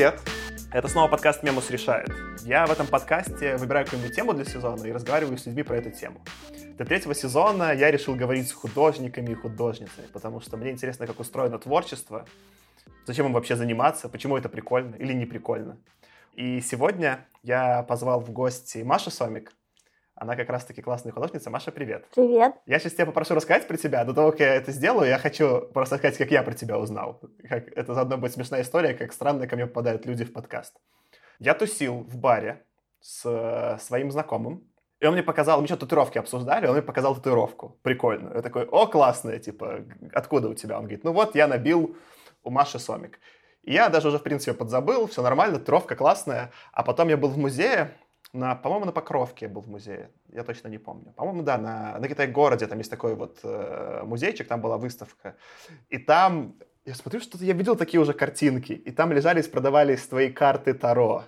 Привет! Это снова подкаст «Мемус решает». Я в этом подкасте выбираю какую-нибудь тему для сезона и разговариваю с людьми про эту тему. Для третьего сезона я решил говорить с художниками и художницами, потому что мне интересно, как устроено творчество, зачем им вообще заниматься, почему это прикольно или не прикольно. И сегодня я позвал в гости Машу Сомик, она как раз-таки классная художница. Маша, привет. Привет. Я сейчас тебя попрошу рассказать про тебя. До того, как я это сделаю, я хочу просто сказать, как я про тебя узнал. Как, это заодно будет смешная история, как странно ко мне попадают люди в подкаст. Я тусил в баре с э, своим знакомым, и он мне показал, мы что татуировки обсуждали, он мне показал татуировку. Прикольно. Я такой, о, классная, типа, откуда у тебя? Он говорит, ну вот, я набил у Маши Сомик. И я даже уже, в принципе, подзабыл, все нормально, татуировка классная. А потом я был в музее, на, по-моему, на Покровке был в музее. Я точно не помню. По-моему, да, на, на Китай-городе там есть такой вот э, музейчик, там была выставка. И там, я смотрю, что-то я видел такие уже картинки. И там лежались, продавались твои карты Таро.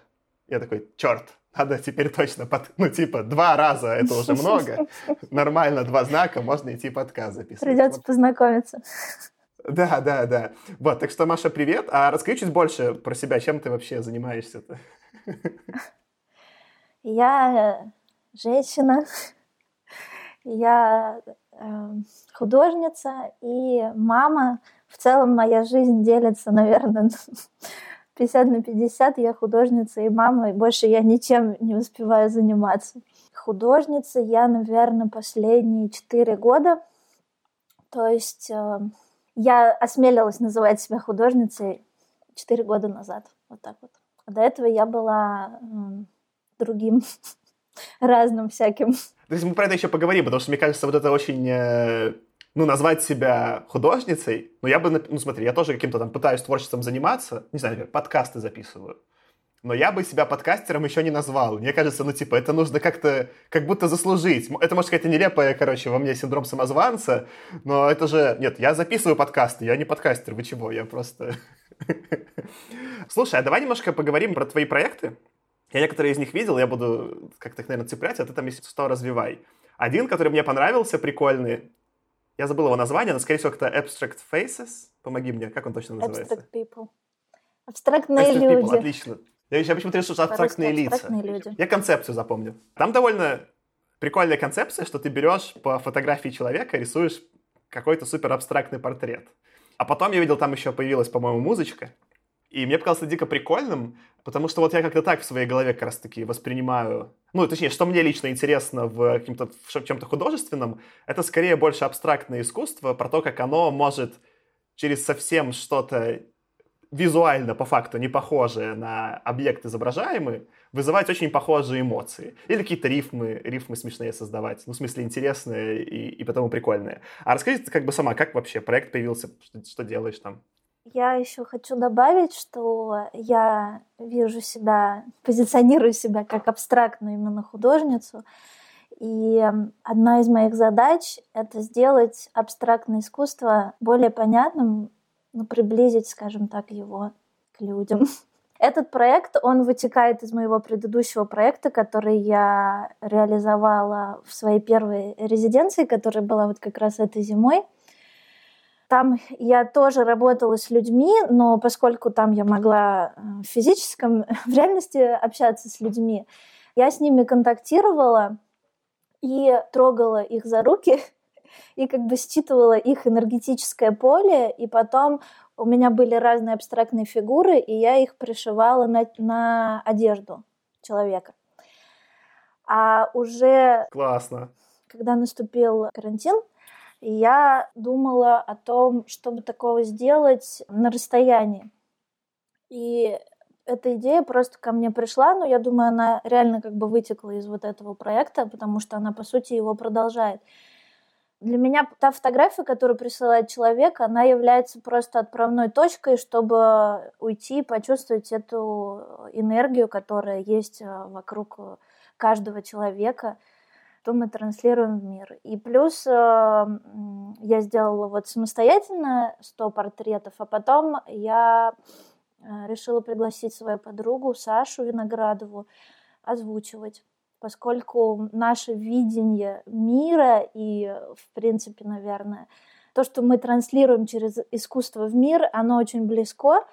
Я такой, черт, надо теперь точно, под, ну, типа, два раза, это уже много. Нормально, два знака, можно идти подкаст записывать. Придется вот. познакомиться. Да, да, да. Вот, так что, Маша, привет. А расскажи чуть больше про себя, чем ты вообще занимаешься-то? Я женщина, я э, художница и мама. В целом моя жизнь делится, наверное, 50 на 50. Я художница и мама, и больше я ничем не успеваю заниматься. Художница я, наверное, последние 4 года. То есть э, я осмелилась называть себя художницей 4 года назад. Вот так вот. До этого я была другим разным всяким. То есть мы про это еще поговорим, потому что мне кажется, вот это очень э, ну, назвать себя художницей, ну, я бы, ну, смотри, я тоже каким-то там пытаюсь творчеством заниматься, не знаю, подкасты записываю, но я бы себя подкастером еще не назвал. Мне кажется, ну, типа, это нужно как-то, как будто заслужить. Это, может, какая-то нелепая, короче, во мне синдром самозванца, но это же... Нет, я записываю подкасты, я не подкастер, вы чего, я просто... Слушай, а давай немножко поговорим про твои проекты. Я некоторые из них видел, я буду как-то их, наверное, цеплять, а ты там, если что, развивай. Один, который мне понравился, прикольный, я забыл его название, но, скорее всего, это Abstract Faces. Помоги мне, как он точно называется? Abstract People. Абстрактные Abstract люди. People, отлично. Я еще почему-то решил, что абстрактные лица. Абстрактные люди. Я концепцию запомню. Там довольно прикольная концепция, что ты берешь по фотографии человека, рисуешь какой-то супер абстрактный портрет. А потом я видел, там еще появилась, по-моему, музычка. И мне показалось это дико прикольным, потому что вот я как-то так в своей голове как раз-таки воспринимаю... Ну, точнее, что мне лично интересно в, каким-то, в чем-то художественном, это скорее больше абстрактное искусство, про то, как оно может через совсем что-то визуально, по факту, не похожее на объект изображаемый, вызывать очень похожие эмоции. Или какие-то рифмы, рифмы смешные создавать. Ну, в смысле, интересные и, и потому прикольные. А расскажите как бы сама, как вообще проект появился, что, что делаешь там? Я еще хочу добавить, что я вижу себя, позиционирую себя как абстрактную именно художницу. И одна из моих задач — это сделать абстрактное искусство более понятным, ну, приблизить, скажем так, его к людям. Этот проект, он вытекает из моего предыдущего проекта, который я реализовала в своей первой резиденции, которая была вот как раз этой зимой. Там я тоже работала с людьми, но поскольку там я могла э, в физическом, в реальности общаться с людьми, я с ними контактировала и трогала их за руки, и как бы считывала их энергетическое поле, и потом у меня были разные абстрактные фигуры, и я их пришивала на, на одежду человека. А уже... Классно. Когда наступил карантин, я думала о том, чтобы такого сделать на расстоянии. И эта идея просто ко мне пришла, но я думаю, она реально как бы вытекла из вот этого проекта, потому что она, по сути, его продолжает. Для меня та фотография, которую присылает человек, она является просто отправной точкой, чтобы уйти и почувствовать эту энергию, которая есть э, вокруг каждого человека – то мы транслируем в мир. И плюс э, я сделала вот самостоятельно 100 портретов, а потом я э, решила пригласить свою подругу Сашу Виноградову озвучивать поскольку наше видение мира и, в принципе, наверное, то, что мы транслируем через искусство в мир, оно очень близко,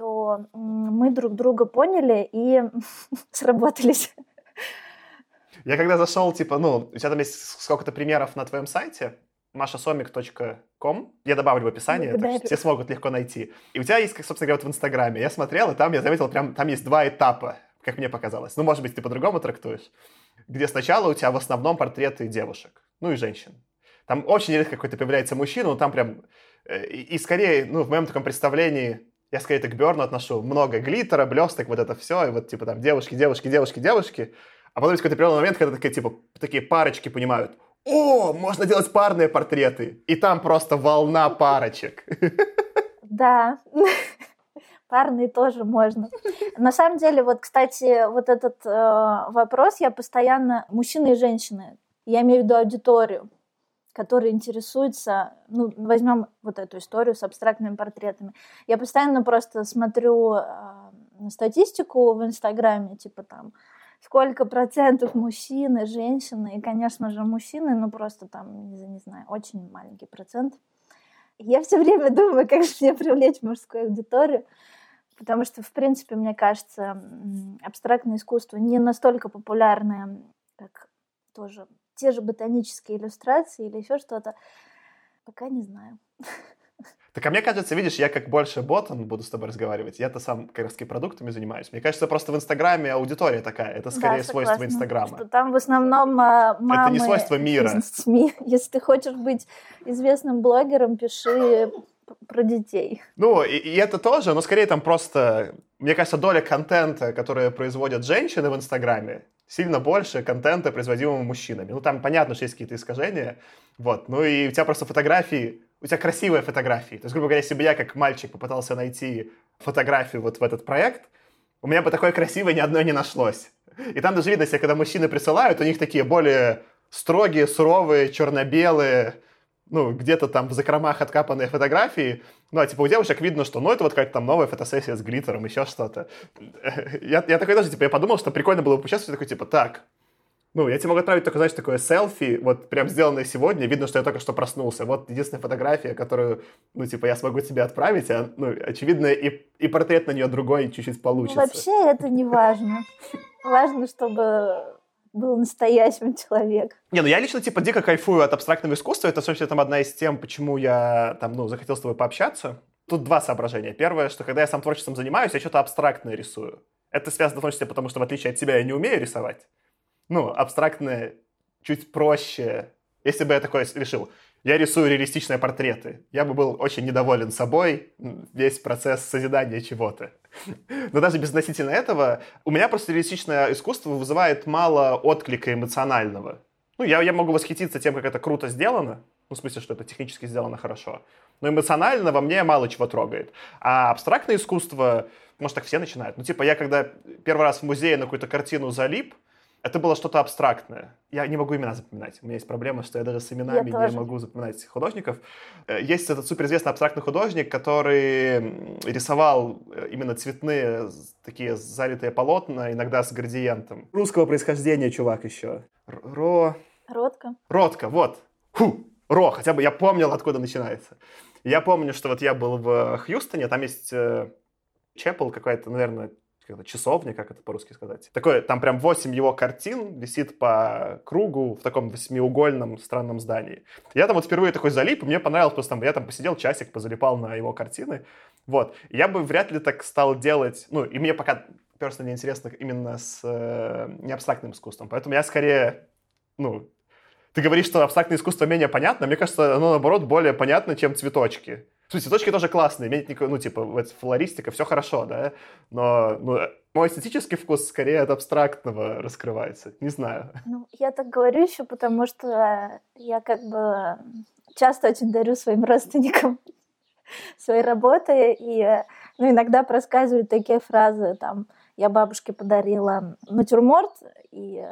что мы друг друга поняли и сработались. Я когда зашел, типа, ну, у тебя там есть сколько-то примеров на твоем сайте, mashasomik.com. Я добавлю в описание, так что все смогут легко найти. И у тебя есть, собственно говоря, вот в Инстаграме. Я смотрел, и там я заметил, прям там есть два этапа, как мне показалось. Ну, может быть, ты по-другому трактуешь. Где сначала у тебя в основном портреты девушек, ну и женщин. Там очень редко какой-то появляется мужчина, но там прям... Э, и, и скорее, ну, в моем таком представлении, я скорее это к Берну отношу, много глиттера, блесток, вот это все, и вот типа там девушки, девушки, девушки, девушки. А потом есть какой-то определенный момент, когда такие, типа, такие парочки понимают, о, можно делать парные портреты. И там просто волна парочек. Да, парные тоже можно. На самом деле, вот, кстати, вот этот э, вопрос я постоянно... Мужчины и женщины, я имею в виду аудиторию, которые интересуются, ну, возьмем вот эту историю с абстрактными портретами. Я постоянно просто смотрю э, статистику в Инстаграме, типа там, сколько процентов мужчины, женщины, и, конечно же, мужчины, ну, просто там, не, знаю, очень маленький процент. Я все время думаю, как же мне привлечь мужскую аудиторию, потому что, в принципе, мне кажется, абстрактное искусство не настолько популярное, как тоже те же ботанические иллюстрации или еще что-то. Пока не знаю. Так, а мне кажется, видишь, я как больше ботан буду с тобой разговаривать. Я-то сам как раз продуктами занимаюсь. Мне кажется, просто в Инстаграме аудитория такая. Это скорее да, свойство Инстаграма. Что там в основном мамы... Это не свойство мира. С детьми. Если ты хочешь быть известным блогером, пиши про детей. Ну, и, и это тоже, но скорее там просто, мне кажется, доля контента, который производят женщины в Инстаграме, сильно больше контента, производимого мужчинами. Ну, там понятно, что есть какие-то искажения, вот. Ну, и у тебя просто фотографии у тебя красивые фотографии. То есть, грубо говоря, если бы я как мальчик попытался найти фотографию вот в этот проект, у меня бы такой красивой ни одной не нашлось. И там даже видно, если когда мужчины присылают, у них такие более строгие, суровые, черно-белые, ну, где-то там в закромах откапанные фотографии. Ну, а типа у девушек видно, что, ну, это вот какая-то там новая фотосессия с глиттером, еще что-то. Я, я такой даже, типа, я подумал, что прикольно было бы поучаствовать, такой, типа, так, ну, я тебе могу отправить только, знаешь, такое селфи, вот прям сделанное сегодня, видно, что я только что проснулся. Вот единственная фотография, которую, ну, типа, я смогу тебе отправить, а, ну, очевидно, и, и портрет на нее другой чуть-чуть получится. Вообще это не важно. Важно, чтобы был настоящим человек. Не, ну я лично, типа, дико кайфую от абстрактного искусства. Это, собственно, там одна из тем, почему я, там, ну, захотел с тобой пообщаться. Тут два соображения. Первое, что когда я сам творчеством занимаюсь, я что-то абстрактное рисую. Это связано в том числе потому, что, в отличие от тебя, я не умею рисовать ну, абстрактное чуть проще. Если бы я такое решил, я рисую реалистичные портреты, я бы был очень недоволен собой, весь процесс созидания чего-то. Но даже безносительно этого, у меня просто реалистичное искусство вызывает мало отклика эмоционального. Ну, я, я могу восхититься тем, как это круто сделано, ну, в смысле, что это технически сделано хорошо. Но эмоционально во мне мало чего трогает. А абстрактное искусство, может, так все начинают. Ну, типа, я когда первый раз в музее на какую-то картину залип, это было что-то абстрактное. Я не могу имена запоминать. У меня есть проблема, что я даже с именами я не могу запоминать художников. Э, есть этот суперизвестный абстрактный художник, который рисовал э, именно цветные, такие залитые полотна, иногда с градиентом. Русского происхождения чувак еще. Ро... Ротко. Ротко, вот. Фу, Ро, хотя бы я помнил, откуда начинается. Я помню, что вот я был в Хьюстоне, там есть э, Чепл какая-то, наверное, как часовня, как это по-русски сказать. Такое, там прям 8 его картин висит по кругу в таком восьмиугольном странном здании. Я там вот впервые такой залип, мне понравилось, просто там, я там посидел часик, позалипал на его картины. Вот. Я бы вряд ли так стал делать, ну, и мне пока просто не интересно именно с э, неабстрактным искусством. Поэтому я скорее, ну, ты говоришь, что абстрактное искусство менее понятно, мне кажется, оно, наоборот, более понятно, чем цветочки. Смысле, цветочки тоже классные, иметь никакой, ну, типа, флористика, все хорошо, да, но, ну, мой эстетический вкус скорее от абстрактного раскрывается, не знаю. Ну, я так говорю еще, потому что я как бы часто очень дарю своим родственникам свои работы, и ну, иногда проскальзывают такие фразы, там, я бабушке подарила натюрморт, и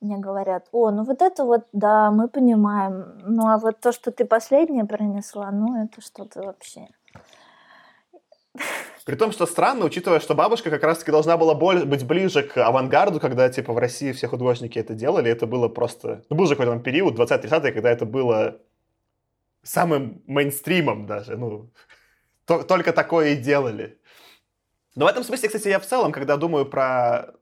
мне говорят, о, ну вот это вот, да, мы понимаем, ну а вот то, что ты последнее принесла, ну это что-то вообще. При том, что странно, учитывая, что бабушка как раз-таки должна была быть ближе к авангарду, когда, типа, в России все художники это делали, это было просто... Ну, был же какой-то период, 20-30-е, когда это было самым мейнстримом даже, ну, только такое и делали. Но в этом смысле, кстати, я в целом, когда думаю про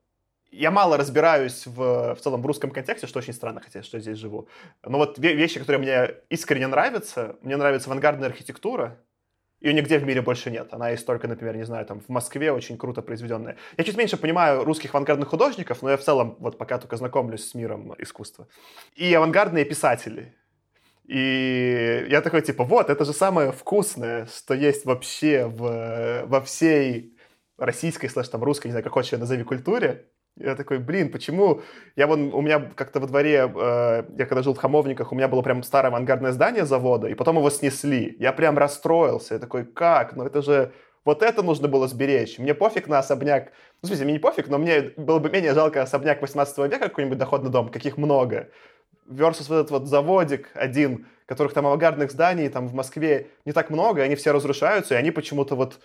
я мало разбираюсь в, в целом в русском контексте, что очень странно, хотя что я здесь живу. Но вот вещи, которые мне искренне нравятся, мне нравится авангардная архитектура, ее нигде в мире больше нет. Она есть только, например, не знаю, там в Москве очень круто произведенная. Я чуть меньше понимаю русских авангардных художников, но я в целом вот пока только знакомлюсь с миром искусства. И авангардные писатели. И я такой, типа, вот, это же самое вкусное, что есть вообще в, во всей российской, слэш, там, русской, не знаю, как хочешь ее назови, культуре. Я такой, блин, почему? Я вон, у меня как-то во дворе, э, я когда жил в Хамовниках, у меня было прям старое авангардное здание завода, и потом его снесли. Я прям расстроился. Я такой, как? Ну это же... Вот это нужно было сберечь. Мне пофиг на особняк. Ну, в смысле, мне не пофиг, но мне было бы менее жалко особняк 18 века, какой-нибудь доходный дом, каких много. Versus вот этот вот заводик один, которых там авангардных зданий там в Москве не так много, они все разрушаются, и они почему-то вот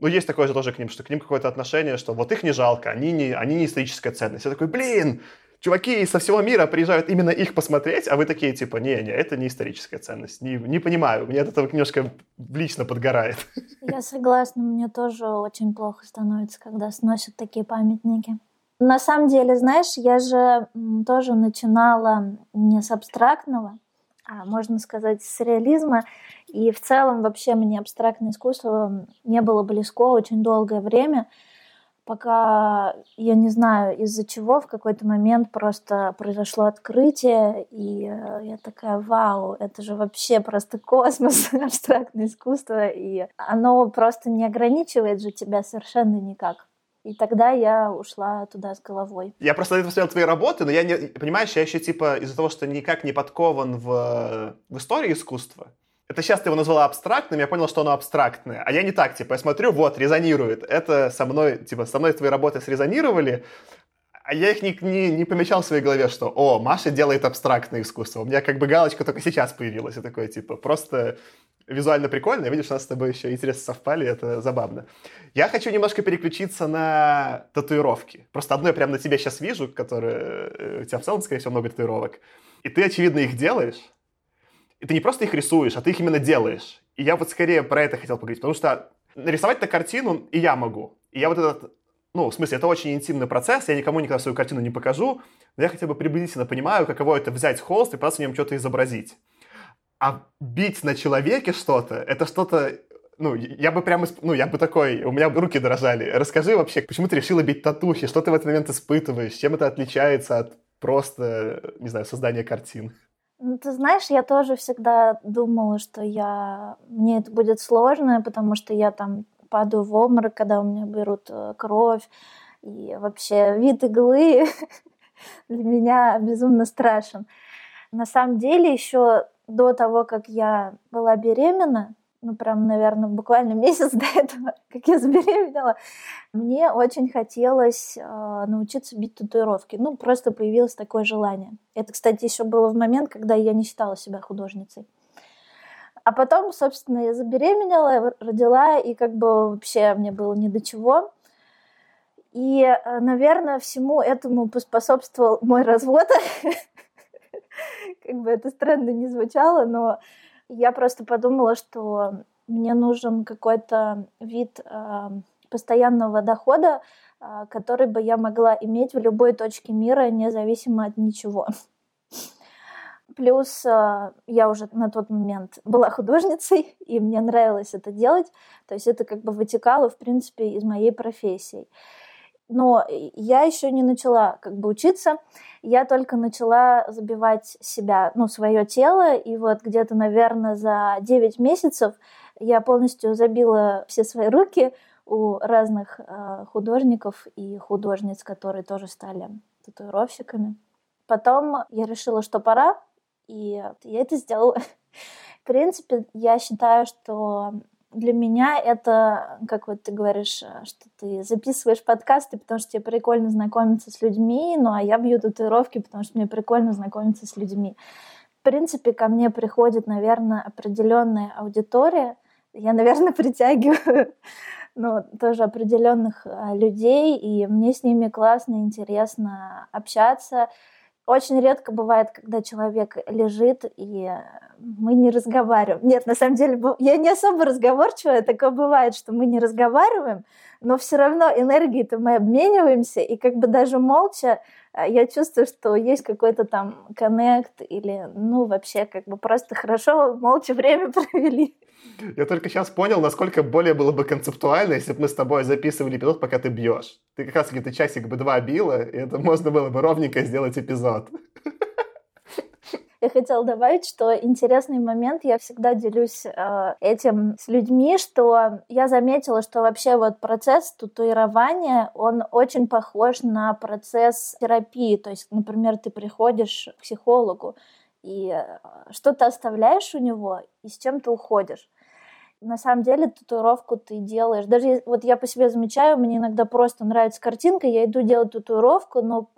ну, есть такое же тоже к ним, что к ним какое-то отношение, что вот их не жалко, они не, они не историческая ценность. Я такой, блин, чуваки со всего мира приезжают именно их посмотреть, а вы такие, типа, не-не, это не историческая ценность. Не, не понимаю, мне от этого немножко лично подгорает. Я согласна, мне тоже очень плохо становится, когда сносят такие памятники. На самом деле, знаешь, я же тоже начинала не с абстрактного, а, можно сказать, с реализма. И в целом вообще мне абстрактное искусство не было близко очень долгое время, пока я не знаю из-за чего в какой-то момент просто произошло открытие, и э, я такая, вау, это же вообще просто космос, абстрактное искусство, и оно просто не ограничивает же тебя совершенно никак. И тогда я ушла туда с головой. Я просто это посмотрел твои работы, но я не... Понимаешь, я еще типа из-за того, что никак не подкован в, в истории искусства, это сейчас ты его назвала абстрактным, я понял, что оно абстрактное. А я не так, типа, я смотрю, вот, резонирует. Это со мной, типа, со мной твои работы срезонировали, а я их не, не, не помечал в своей голове, что, о, Маша делает абстрактное искусство. У меня как бы галочка только сейчас появилась. И такое, типа, просто визуально прикольно. Видишь, у нас с тобой еще интересы совпали, это забавно. Я хочу немножко переключиться на татуировки. Просто одно я прямо на тебе сейчас вижу, которое... Э, у тебя в целом, скорее всего, много татуировок. И ты, очевидно, их делаешь. И ты не просто их рисуешь, а ты их именно делаешь. И я вот скорее про это хотел поговорить, потому что нарисовать-то картину и я могу. И я вот этот ну, в смысле, это очень интимный процесс, я никому никогда свою картину не покажу, но я хотя бы приблизительно понимаю, каково это взять холст и просто в нем что-то изобразить. А бить на человеке что-то, это что-то ну, я бы прямо, ну, я бы такой, у меня руки дрожали. Расскажи вообще, почему ты решила бить татухи, что ты в этот момент испытываешь, чем это отличается от просто, не знаю, создания картин? Ну, ты знаешь, я тоже всегда думала, что я... мне это будет сложно, потому что я там падаю в обморок, когда у меня берут э, кровь. И вообще вид иглы для меня безумно страшен. На самом деле еще до того, как я была беременна, ну, прям, наверное, буквально месяц до этого, как я забеременела, мне очень хотелось э, научиться бить татуировки. Ну, просто появилось такое желание. Это, кстати, еще было в момент, когда я не считала себя художницей. А потом, собственно, я забеременела, родила, и как бы вообще мне было ни до чего. И, э, наверное, всему этому поспособствовал мой развод. Как бы это странно не звучало, но я просто подумала, что мне нужен какой-то вид э, постоянного дохода, э, который бы я могла иметь в любой точке мира, независимо от ничего. Плюс э, я уже на тот момент была художницей, и мне нравилось это делать. То есть это как бы вытекало, в принципе, из моей профессии. Но я еще не начала как бы учиться, я только начала забивать себя, ну, свое тело, и вот где-то, наверное, за 9 месяцев я полностью забила все свои руки у разных э, художников и художниц, которые тоже стали татуировщиками. Потом я решила, что пора, и я это сделала. В принципе, я считаю, что для меня это, как вот ты говоришь, что ты записываешь подкасты, потому что тебе прикольно знакомиться с людьми, ну а я бью татуировки, потому что мне прикольно знакомиться с людьми. В принципе, ко мне приходит, наверное, определенная аудитория. Я, наверное, притягиваю ну, тоже определенных а, людей, и мне с ними классно, интересно общаться очень редко бывает, когда человек лежит, и мы не разговариваем. Нет, на самом деле, я не особо разговорчивая, такое бывает, что мы не разговариваем, но все равно энергией-то мы обмениваемся, и как бы даже молча э, я чувствую, что есть какой-то там коннект или, ну, вообще, как бы просто хорошо молча время провели. Я только сейчас понял, насколько более было бы концептуально, если бы мы с тобой записывали эпизод, пока ты бьешь. Ты как раз где-то часик бы два била, и это можно было бы ровненько сделать эпизод. Я хотела добавить, что интересный момент, я всегда делюсь э, этим с людьми, что я заметила, что вообще вот процесс татуирования, он очень похож на процесс терапии. То есть, например, ты приходишь к психологу, и э, что ты оставляешь у него, и с чем ты уходишь на самом деле татуировку ты делаешь. Даже вот я по себе замечаю, мне иногда просто нравится картинка, я иду делать татуировку, но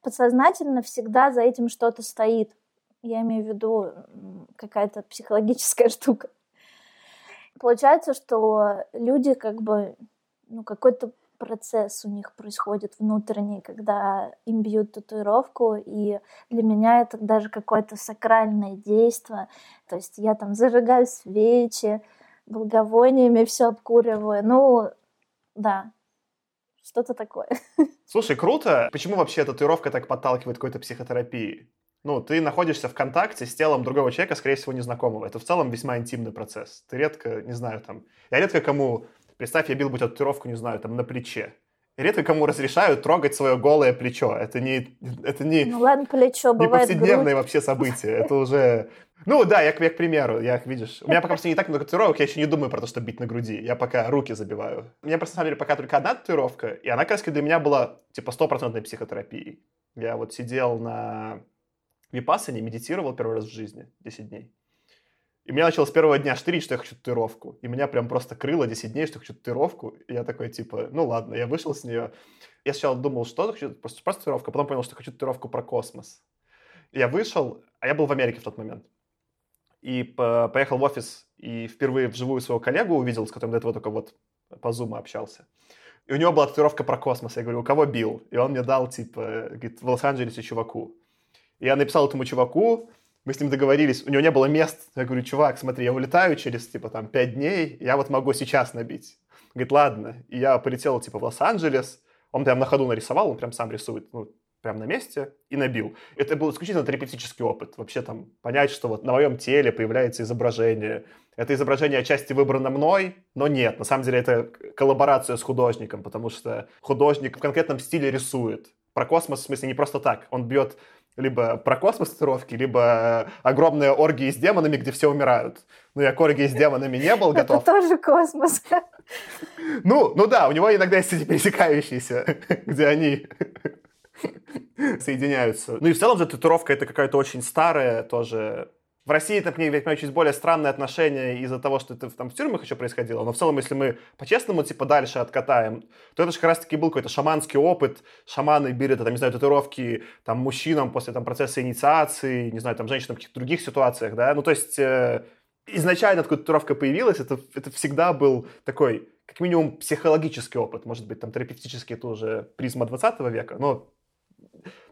подсознательно всегда за этим что-то стоит. Я имею в виду какая-то психологическая штука. Получается, что люди как бы, ну, какой-то процесс у них происходит внутренний, когда им бьют татуировку, и для меня это даже какое-то сакральное действие. То есть я там зажигаю свечи, благовониями все обкуриваю. Ну, да, что-то такое. Слушай, круто. Почему вообще татуировка так подталкивает к какой-то психотерапии? Ну, ты находишься в контакте с телом другого человека, скорее всего, незнакомого. Это в целом весьма интимный процесс. Ты редко, не знаю, там... Я редко кому... Представь, я бил бы татуировку, не знаю, там, на плече. редко кому разрешают трогать свое голое плечо. Это не... Это не... Ну ладно, плечо, Не повседневное вообще событие. Это уже ну да, я, я к примеру, я, видишь, у меня пока просто не так много татуировок, я еще не думаю про то, что бить на груди, я пока руки забиваю. У меня просто, на самом деле, пока только одна татуировка, и она, как для меня была, типа, стопроцентной психотерапией. Я вот сидел на випассане, медитировал первый раз в жизни, 10 дней. И меня начало с первого дня штырить, что я хочу татуировку. И меня прям просто крыло 10 дней, что я хочу татуировку. И я такой, типа, ну ладно, я вышел с нее. Я сначала думал, что хочу, просто, просто татуировку, а потом понял, что хочу татуировку про космос. Я вышел, а я был в Америке в тот момент и поехал в офис и впервые вживую своего коллегу увидел, с которым до этого только вот по зуму общался. И у него была татуировка про космос. Я говорю, у кого бил? И он мне дал, типа, говорит, в Лос-Анджелесе чуваку. Я написал этому чуваку, мы с ним договорились, у него не было мест. Я говорю, чувак, смотри, я улетаю через, типа, там, пять дней, я вот могу сейчас набить. Говорит, ладно. И я полетел, типа, в Лос-Анджелес, он прям на ходу нарисовал, он прям сам рисует, ну, прямо на месте и набил. Это был исключительно терапевтический опыт. Вообще там понять, что вот на моем теле появляется изображение. Это изображение отчасти выбрано мной, но нет, на самом деле это коллаборация с художником, потому что художник в конкретном стиле рисует. Про космос, в смысле, не просто так. Он бьет либо про космос татуировки, либо огромные оргии с демонами, где все умирают. Ну, я к оргии с демонами не был готов. Это тоже космос. Ну, ну да, у него иногда есть эти пересекающиеся, где они соединяются. Ну и в целом же татуировка это какая-то очень старая тоже в России это к чуть более странное отношение из-за того, что это там в тюрьмах еще происходило. Но в целом, если мы по-честному, типа, дальше откатаем, то это же как раз-таки был какой-то шаманский опыт. Шаманы били, там, не знаю, татуировки там мужчинам после там процесса инициации, не знаю, там, женщинам в каких-то других ситуациях, да. Ну, то есть, э, изначально откуда татуировка появилась, это, это всегда был такой, как минимум, психологический опыт. Может быть, там, терапевтический это уже призма 20 века, но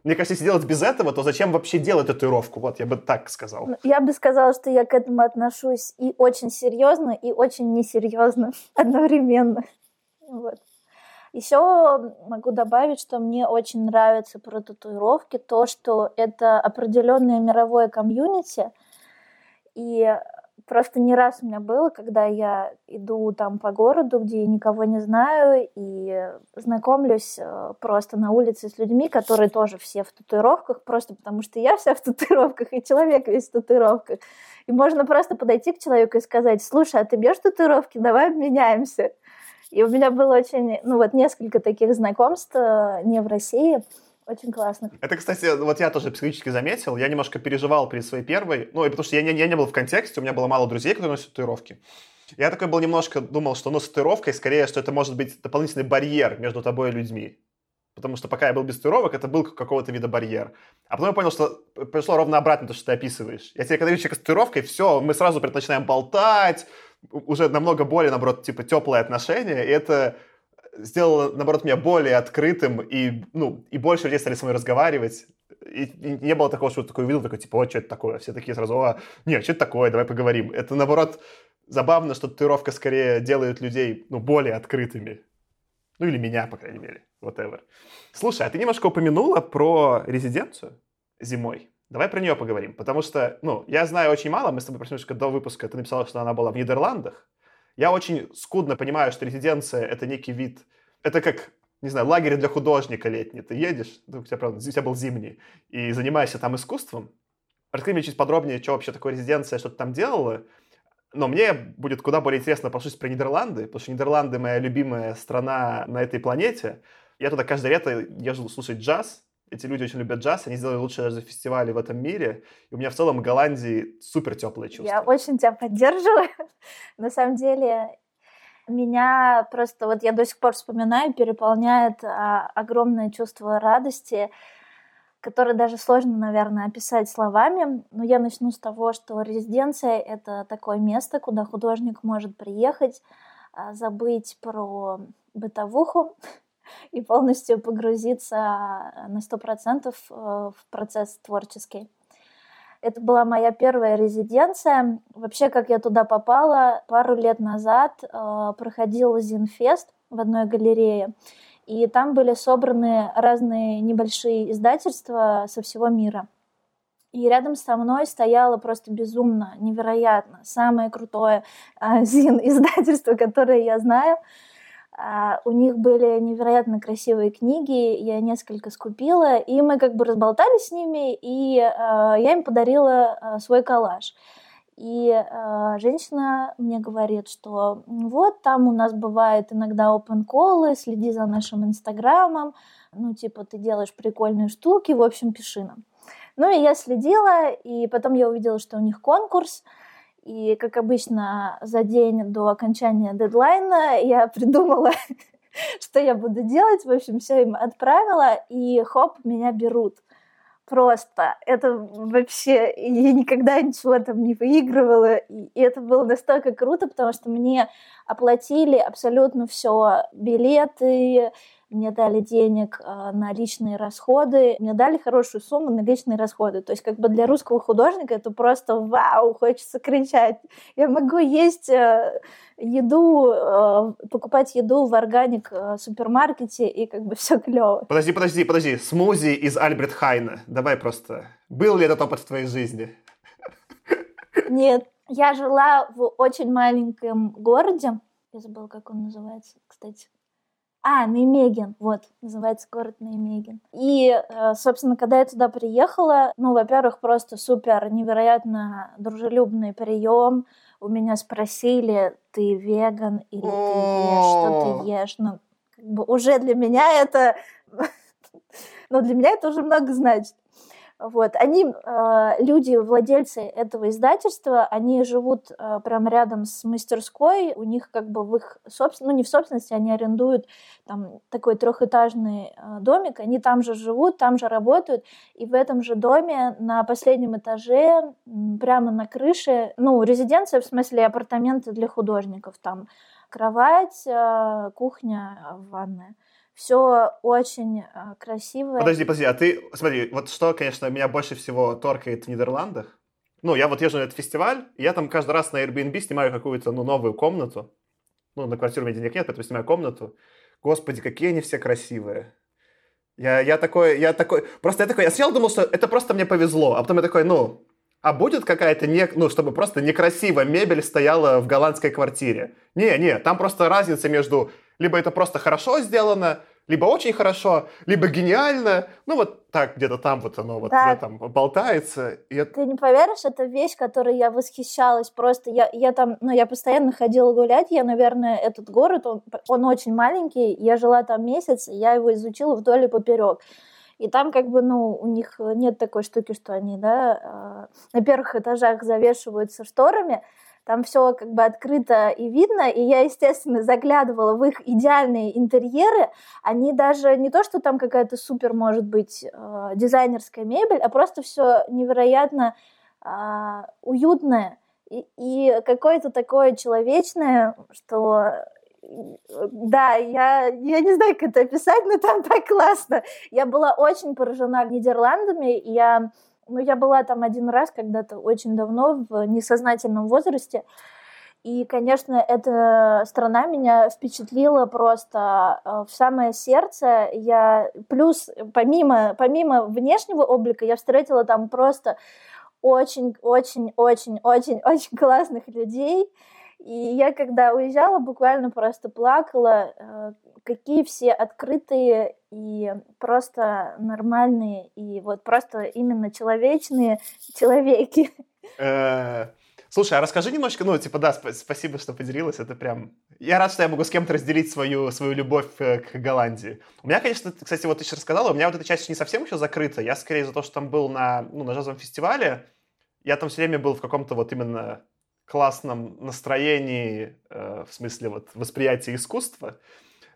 мне кажется, если делать без этого, то зачем вообще делать татуировку? Вот, я бы так сказал. Ну, я бы сказала, что я к этому отношусь и очень серьезно, и очень несерьезно одновременно. Вот. Еще могу добавить, что мне очень нравится про татуировки то, что это определенное мировое комьюнити, и Просто не раз у меня было, когда я иду там по городу, где я никого не знаю, и знакомлюсь э, просто на улице с людьми, которые тоже все в татуировках, просто потому что я вся в татуировках, и человек весь в татуировках. И можно просто подойти к человеку и сказать, слушай, а ты бьешь татуировки? Давай обменяемся. И у меня было очень, ну вот несколько таких знакомств э, не в России, очень классно. Это, кстати, вот я тоже психологически заметил. Я немножко переживал перед своей первой. Ну, и потому что я не, я не был в контексте, у меня было мало друзей, которые носят татуировки. Я такой был немножко, думал, что ну, с татуировкой скорее, что это может быть дополнительный барьер между тобой и людьми. Потому что пока я был без татуировок, это был какого-то вида барьер. А потом я понял, что пришло ровно обратно то, что ты описываешь. Я тебе, когда вижу человека с татуировкой, все, мы сразу начинаем болтать, уже намного более, наоборот, типа, теплые отношения, и это сделало, наоборот, меня более открытым, и, ну, и больше людей стали со мной разговаривать. И, и не было такого, что такой увидел, такой, типа, о, что это такое? Все такие сразу, а, нет, что это такое, давай поговорим. Это, наоборот, забавно, что татуировка скорее делает людей, ну, более открытыми. Ну, или меня, по крайней мере, whatever. Слушай, а ты немножко упомянула про резиденцию зимой. Давай про нее поговорим, потому что, ну, я знаю очень мало, мы с тобой немножко до выпуска, ты написала, что она была в Нидерландах. Я очень скудно понимаю, что резиденция — это некий вид, это как, не знаю, лагерь для художника летний. Ты едешь, ну, у тебя, правда, у тебя был зимний, и занимаешься там искусством. Расскажи мне чуть подробнее, что вообще такое резиденция, что ты там делала. Но мне будет куда более интересно послушать про Нидерланды, потому что Нидерланды моя любимая страна на этой планете. Я туда каждое лето езжу слушать джаз, эти люди очень любят джаз, они сделали лучшие даже фестивали в этом мире. И у меня в целом в Голландии супер теплые чувства. Я очень тебя поддерживаю. На самом деле, меня просто, вот я до сих пор вспоминаю, переполняет а, огромное чувство радости, которое даже сложно, наверное, описать словами. Но я начну с того, что резиденция — это такое место, куда художник может приехать, а, забыть про бытовуху, и полностью погрузиться э, на сто процентов э, в процесс творческий. Это была моя первая резиденция. Вообще, как я туда попала, пару лет назад э, проходил Зинфест в одной галерее, и там были собраны разные небольшие издательства со всего мира. И рядом со мной стояло просто безумно, невероятно, самое крутое э, зин-издательство, которое я знаю – а, у них были невероятно красивые книги, я несколько скупила, и мы как бы разболтались с ними, и э, я им подарила э, свой коллаж. И э, женщина мне говорит, что вот там у нас бывает иногда open колы, следи за нашим инстаграмом, ну типа ты делаешь прикольные штуки, в общем пиши нам. Ну и я следила, и потом я увидела, что у них конкурс, и, как обычно, за день до окончания дедлайна я придумала, что я буду делать. В общем, все им отправила, и хоп, меня берут. Просто это вообще... Я никогда ничего там не выигрывала. И это было настолько круто, потому что мне оплатили абсолютно все. Билеты, мне дали денег э, на личные расходы, мне дали хорошую сумму на личные расходы. То есть как бы для русского художника это просто вау, хочется кричать. Я могу есть э, еду, э, покупать еду в органик супермаркете и как бы все клево. Подожди, подожди, подожди. Смузи из Альберт Хайна. Давай просто. Был ли этот опыт в твоей жизни? Нет. Я жила в очень маленьком городе. Я забыла, как он называется, кстати. А, Неймеген, вот, называется город Неймеген. И, э, собственно, когда я туда приехала, ну, во-первых, просто супер, невероятно дружелюбный прием. У меня спросили, ты веган или ты ешь, что ты ешь. Ну, как бы уже для меня это... Ну, для меня это уже много значит. Вот. Они, э, люди, владельцы этого издательства, они живут э, прямо рядом с мастерской, у них как бы в их собственности, ну не в собственности, они арендуют там такой трехэтажный э, домик, они там же живут, там же работают, и в этом же доме на последнем этаже, прямо на крыше, ну, резиденция, в смысле апартаменты для художников, там кровать, э, кухня, ванная все очень э, красиво. Подожди, подожди, а ты, смотри, вот что, конечно, меня больше всего торкает в Нидерландах. Ну, я вот езжу на этот фестиваль, и я там каждый раз на Airbnb снимаю какую-то, ну, новую комнату. Ну, на квартиру у меня денег нет, поэтому снимаю комнату. Господи, какие они все красивые. Я, я такой, я такой, просто я такой, я сначала думал, что это просто мне повезло, а потом я такой, ну, а будет какая-то, не, ну, чтобы просто некрасивая мебель стояла в голландской квартире? Не, не, там просто разница между, либо это просто хорошо сделано, либо очень хорошо, либо гениально. Ну, вот так где-то там вот оно вот так. там болтается. И... Ты не поверишь, это вещь, которой я восхищалась. Просто я, я там, ну, я постоянно ходила гулять. Я, наверное, этот город, он, он очень маленький. Я жила там месяц, я его изучила вдоль и поперек. И там как бы, ну, у них нет такой штуки, что они, да, э, на первых этажах завешиваются шторами, там все как бы открыто и видно, и я, естественно, заглядывала в их идеальные интерьеры. Они даже не то, что там какая-то супер, может быть, э, дизайнерская мебель, а просто все невероятно э, уютное и, и какое-то такое человечное, что да, я, я не знаю, как это описать, но там так классно. Я была очень поражена Нидерландами. Я, ну, я была там один раз когда-то очень давно в несознательном возрасте. И, конечно, эта страна меня впечатлила просто э, в самое сердце. Я плюс помимо помимо внешнего облика я встретила там просто очень, очень, очень, очень, очень классных людей. И я, когда уезжала, буквально просто плакала, э, какие все открытые и просто нормальные, и вот просто именно человечные человеки. Э, слушай, а расскажи немножко, ну, типа, да, спасибо, что поделилась, это прям... Я рад, что я могу с кем-то разделить свою, свою любовь э, к Голландии. У меня, конечно, кстати, вот ты сейчас рассказала, у меня вот эта часть не совсем еще закрыта. Я скорее за то, что там был на, ну, на джазовом фестивале. Я там все время был в каком-то вот именно классном настроении, э, в смысле вот восприятия искусства.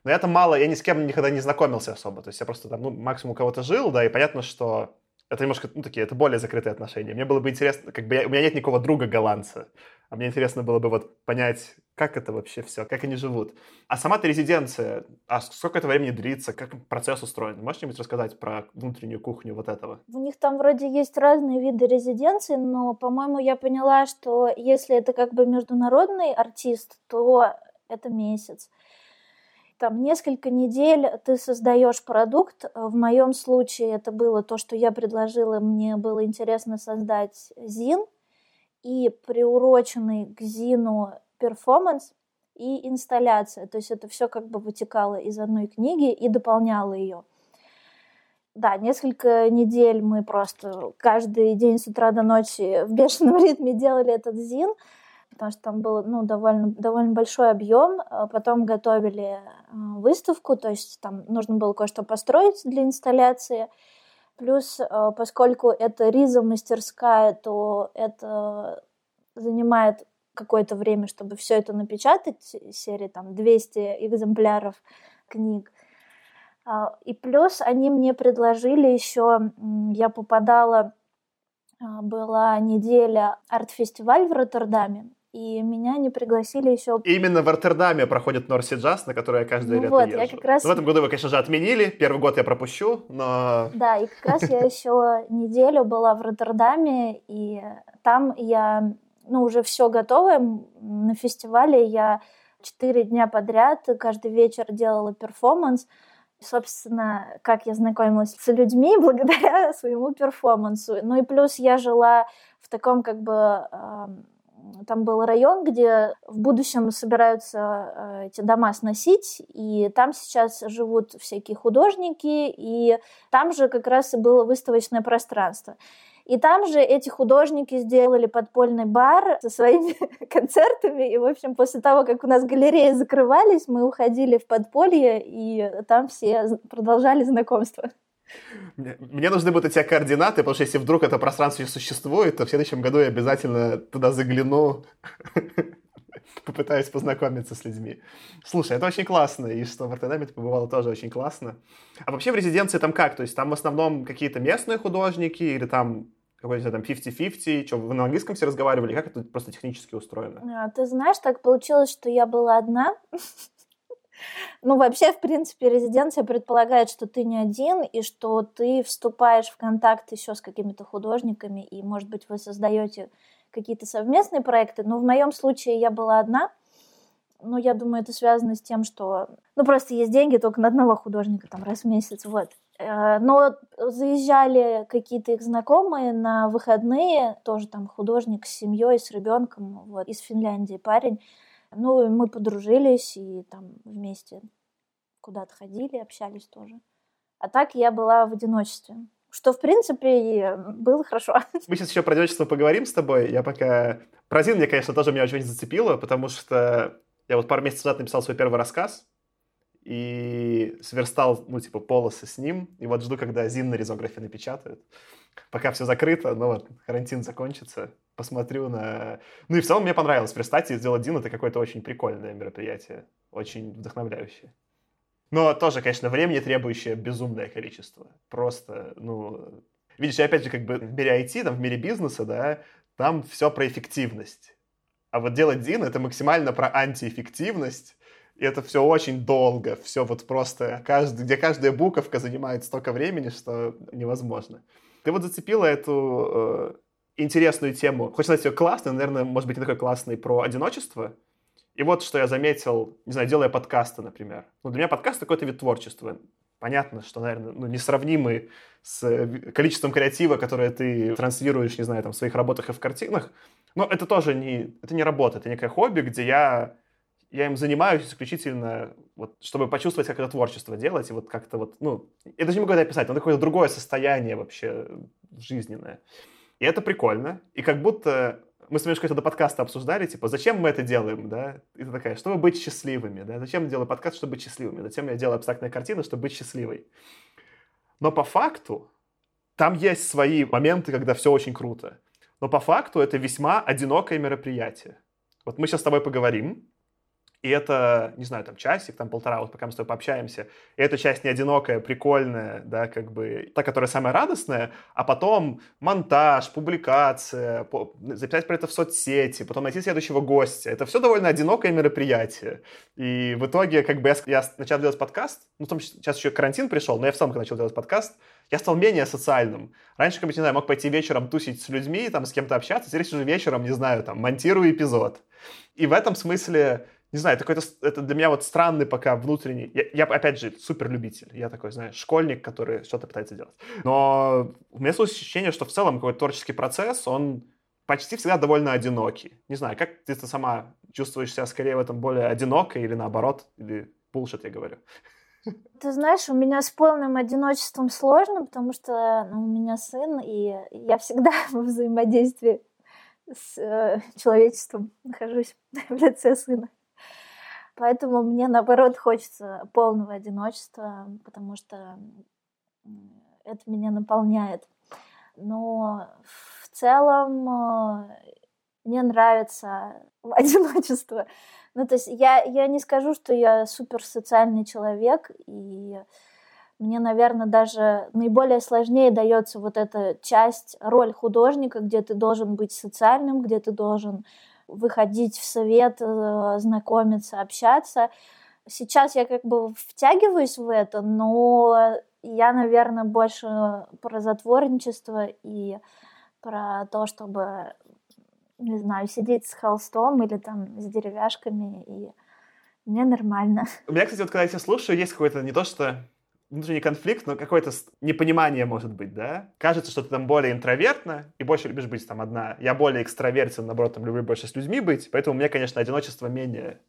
Но я там мало, я ни с кем никогда не знакомился особо. То есть я просто там, ну, максимум у кого-то жил, да, и понятно, что это немножко, ну, такие, это более закрытые отношения. Мне было бы интересно, как бы, я, у меня нет никакого друга голландца. А мне интересно было бы вот понять, как это вообще все, как они живут. А сама ты резиденция, а сколько это времени длится, как процесс устроен? Можешь что-нибудь рассказать про внутреннюю кухню вот этого? У них там вроде есть разные виды резиденции, но, по-моему, я поняла, что если это как бы международный артист, то это месяц. Там несколько недель ты создаешь продукт. В моем случае это было то, что я предложила. Мне было интересно создать ЗИН, и приуроченный к Зину перформанс и инсталляция. То есть это все как бы вытекало из одной книги и дополняло ее. Да, несколько недель мы просто каждый день с утра до ночи в бешеном ритме делали этот зин, потому что там был ну, довольно, довольно большой объем. Потом готовили э, выставку, то есть там нужно было кое-что построить для инсталляции. Плюс, э, поскольку это риза-мастерская, то это занимает какое-то время, чтобы все это напечатать, серии там 200 экземпляров книг. А, и плюс они мне предложили еще, я попадала, а, была неделя арт-фестиваль в Роттердаме, и меня не пригласили еще... Именно в Роттердаме проходит Норси Джаз, на который я каждое ну лето вот, езжу. Я как раз... В этом году вы, конечно же, отменили, первый год я пропущу, но... Да, и как раз я еще неделю была в Роттердаме, и там я, ну, уже все готово на фестивале, я четыре дня подряд каждый вечер делала перформанс, собственно, как я знакомилась с людьми благодаря своему перформансу. Ну и плюс я жила в таком как бы там был район, где в будущем собираются э, эти дома сносить, и там сейчас живут всякие художники, и там же как раз и было выставочное пространство. И там же эти художники сделали подпольный бар со своими концертами. И, в общем, после того, как у нас галереи закрывались, мы уходили в подполье, и там все продолжали знакомство. Мне, нужны будут эти координаты, потому что если вдруг это пространство существует, то в следующем году я обязательно туда загляну, попытаюсь познакомиться с людьми. Слушай, это очень классно, и что в Роттердаме ты побывала тоже очень классно. А вообще в резиденции там как? То есть там в основном какие-то местные художники или там какой-то там 50-50? Что, вы на английском все разговаривали? Как это просто технически устроено? А, ты знаешь, так получилось, что я была одна. Ну, вообще, в принципе, резиденция предполагает, что ты не один, и что ты вступаешь в контакт еще с какими-то художниками, и, может быть, вы создаете какие-то совместные проекты. Но в моем случае я была одна. Ну, я думаю, это связано с тем, что, ну, просто есть деньги только на одного художника там раз в месяц, вот. Э, но заезжали какие-то их знакомые на выходные, тоже там художник с семьей, с ребенком, вот, из Финляндии парень. Ну, мы подружились и там вместе куда-то ходили, общались тоже. А так я была в одиночестве. Что, в принципе, было хорошо. Мы сейчас еще про одиночество поговорим с тобой. Я пока... Про Зин мне, конечно, тоже меня очень зацепило, потому что я вот пару месяцев назад написал свой первый рассказ и сверстал, ну, типа, полосы с ним. И вот жду, когда Зин на резографе напечатают. Пока все закрыто, но вот карантин закончится посмотрю на... Ну и в целом мне понравилось. Представьте, сделать Дин — это какое-то очень прикольное мероприятие, очень вдохновляющее. Но тоже, конечно, времени требующее безумное количество. Просто, ну... Видишь, опять же, как бы в мире IT, там, в мире бизнеса, да, там все про эффективность. А вот делать Дин — это максимально про антиэффективность, И это все очень долго, все вот просто, каждый, где каждая буковка занимает столько времени, что невозможно. Ты вот зацепила эту э, интересную тему. Хочешь сказать ее классной, наверное, может быть, не такой классный, про одиночество. И вот что я заметил, не знаю, делая подкасты, например. Ну, для меня подкаст какой-то вид творчества. Понятно, что, наверное, ну, несравнимый с э, количеством креатива, которое ты транслируешь, не знаю, там, в своих работах и в картинах. Но это тоже не, это не работа, это некое хобби, где я, я им занимаюсь исключительно, вот, чтобы почувствовать, как это творчество делать, и вот как-то вот, ну, я даже не могу это описать, но какое-то другое состояние вообще жизненное. И это прикольно. И как будто мы с тобой до подкаста обсуждали, типа, зачем мы это делаем, да? И ты такая, чтобы быть счастливыми, да? Зачем я делаю подкаст, чтобы быть счастливыми? Зачем я делаю абстрактные картины, чтобы быть счастливой? Но по факту там есть свои моменты, когда все очень круто. Но по факту это весьма одинокое мероприятие. Вот мы сейчас с тобой поговорим, и это, не знаю, там часик, там полтора, вот пока мы с тобой пообщаемся. И эта часть не одинокая, прикольная, да, как бы та, которая самая радостная, а потом монтаж, публикация, записать про это в соцсети, потом найти следующего гостя. Это все довольно одинокое мероприятие. И в итоге, как бы я, я начал делать подкаст, ну, там сейчас еще карантин пришел, но я в самом начал делать подкаст, я стал менее социальным. Раньше, как бы, не знаю, мог пойти вечером тусить с людьми, там, с кем-то общаться, теперь уже вечером, не знаю, там, монтирую эпизод. И в этом смысле не знаю, это, какой-то, это для меня вот странный пока внутренний... Я, я, опять же, супер любитель. Я такой, знаешь, школьник, который что-то пытается делать. Но у меня есть ощущение, что в целом какой-то творческий процесс, он почти всегда довольно одинокий. Не знаю, как ты сама чувствуешь себя скорее в этом более одинокой или наоборот, или булшит я говорю? Ты знаешь, у меня с полным одиночеством сложно, потому что ну, у меня сын, и я всегда в взаимодействии с э, человечеством нахожусь в лице сына. Поэтому мне, наоборот, хочется полного одиночества, потому что это меня наполняет. Но в целом э, мне нравится одиночество. Ну, то есть я, я не скажу, что я супер социальный человек, и мне, наверное, даже наиболее сложнее дается вот эта часть, роль художника, где ты должен быть социальным, где ты должен выходить в совет, э, знакомиться, общаться. Сейчас я как бы втягиваюсь в это, но я, наверное, больше про затворничество и про то, чтобы, не знаю, сидеть с холстом или там с деревяшками, и мне нормально. У меня, кстати, вот когда я тебя слушаю, есть какое-то не то, что внутренний конфликт, но какое-то непонимание может быть, да? Кажется, что ты там более интровертна и больше любишь быть там одна. Я более экстравертен, наоборот, там люблю больше с людьми быть, поэтому мне, конечно, одиночество менее...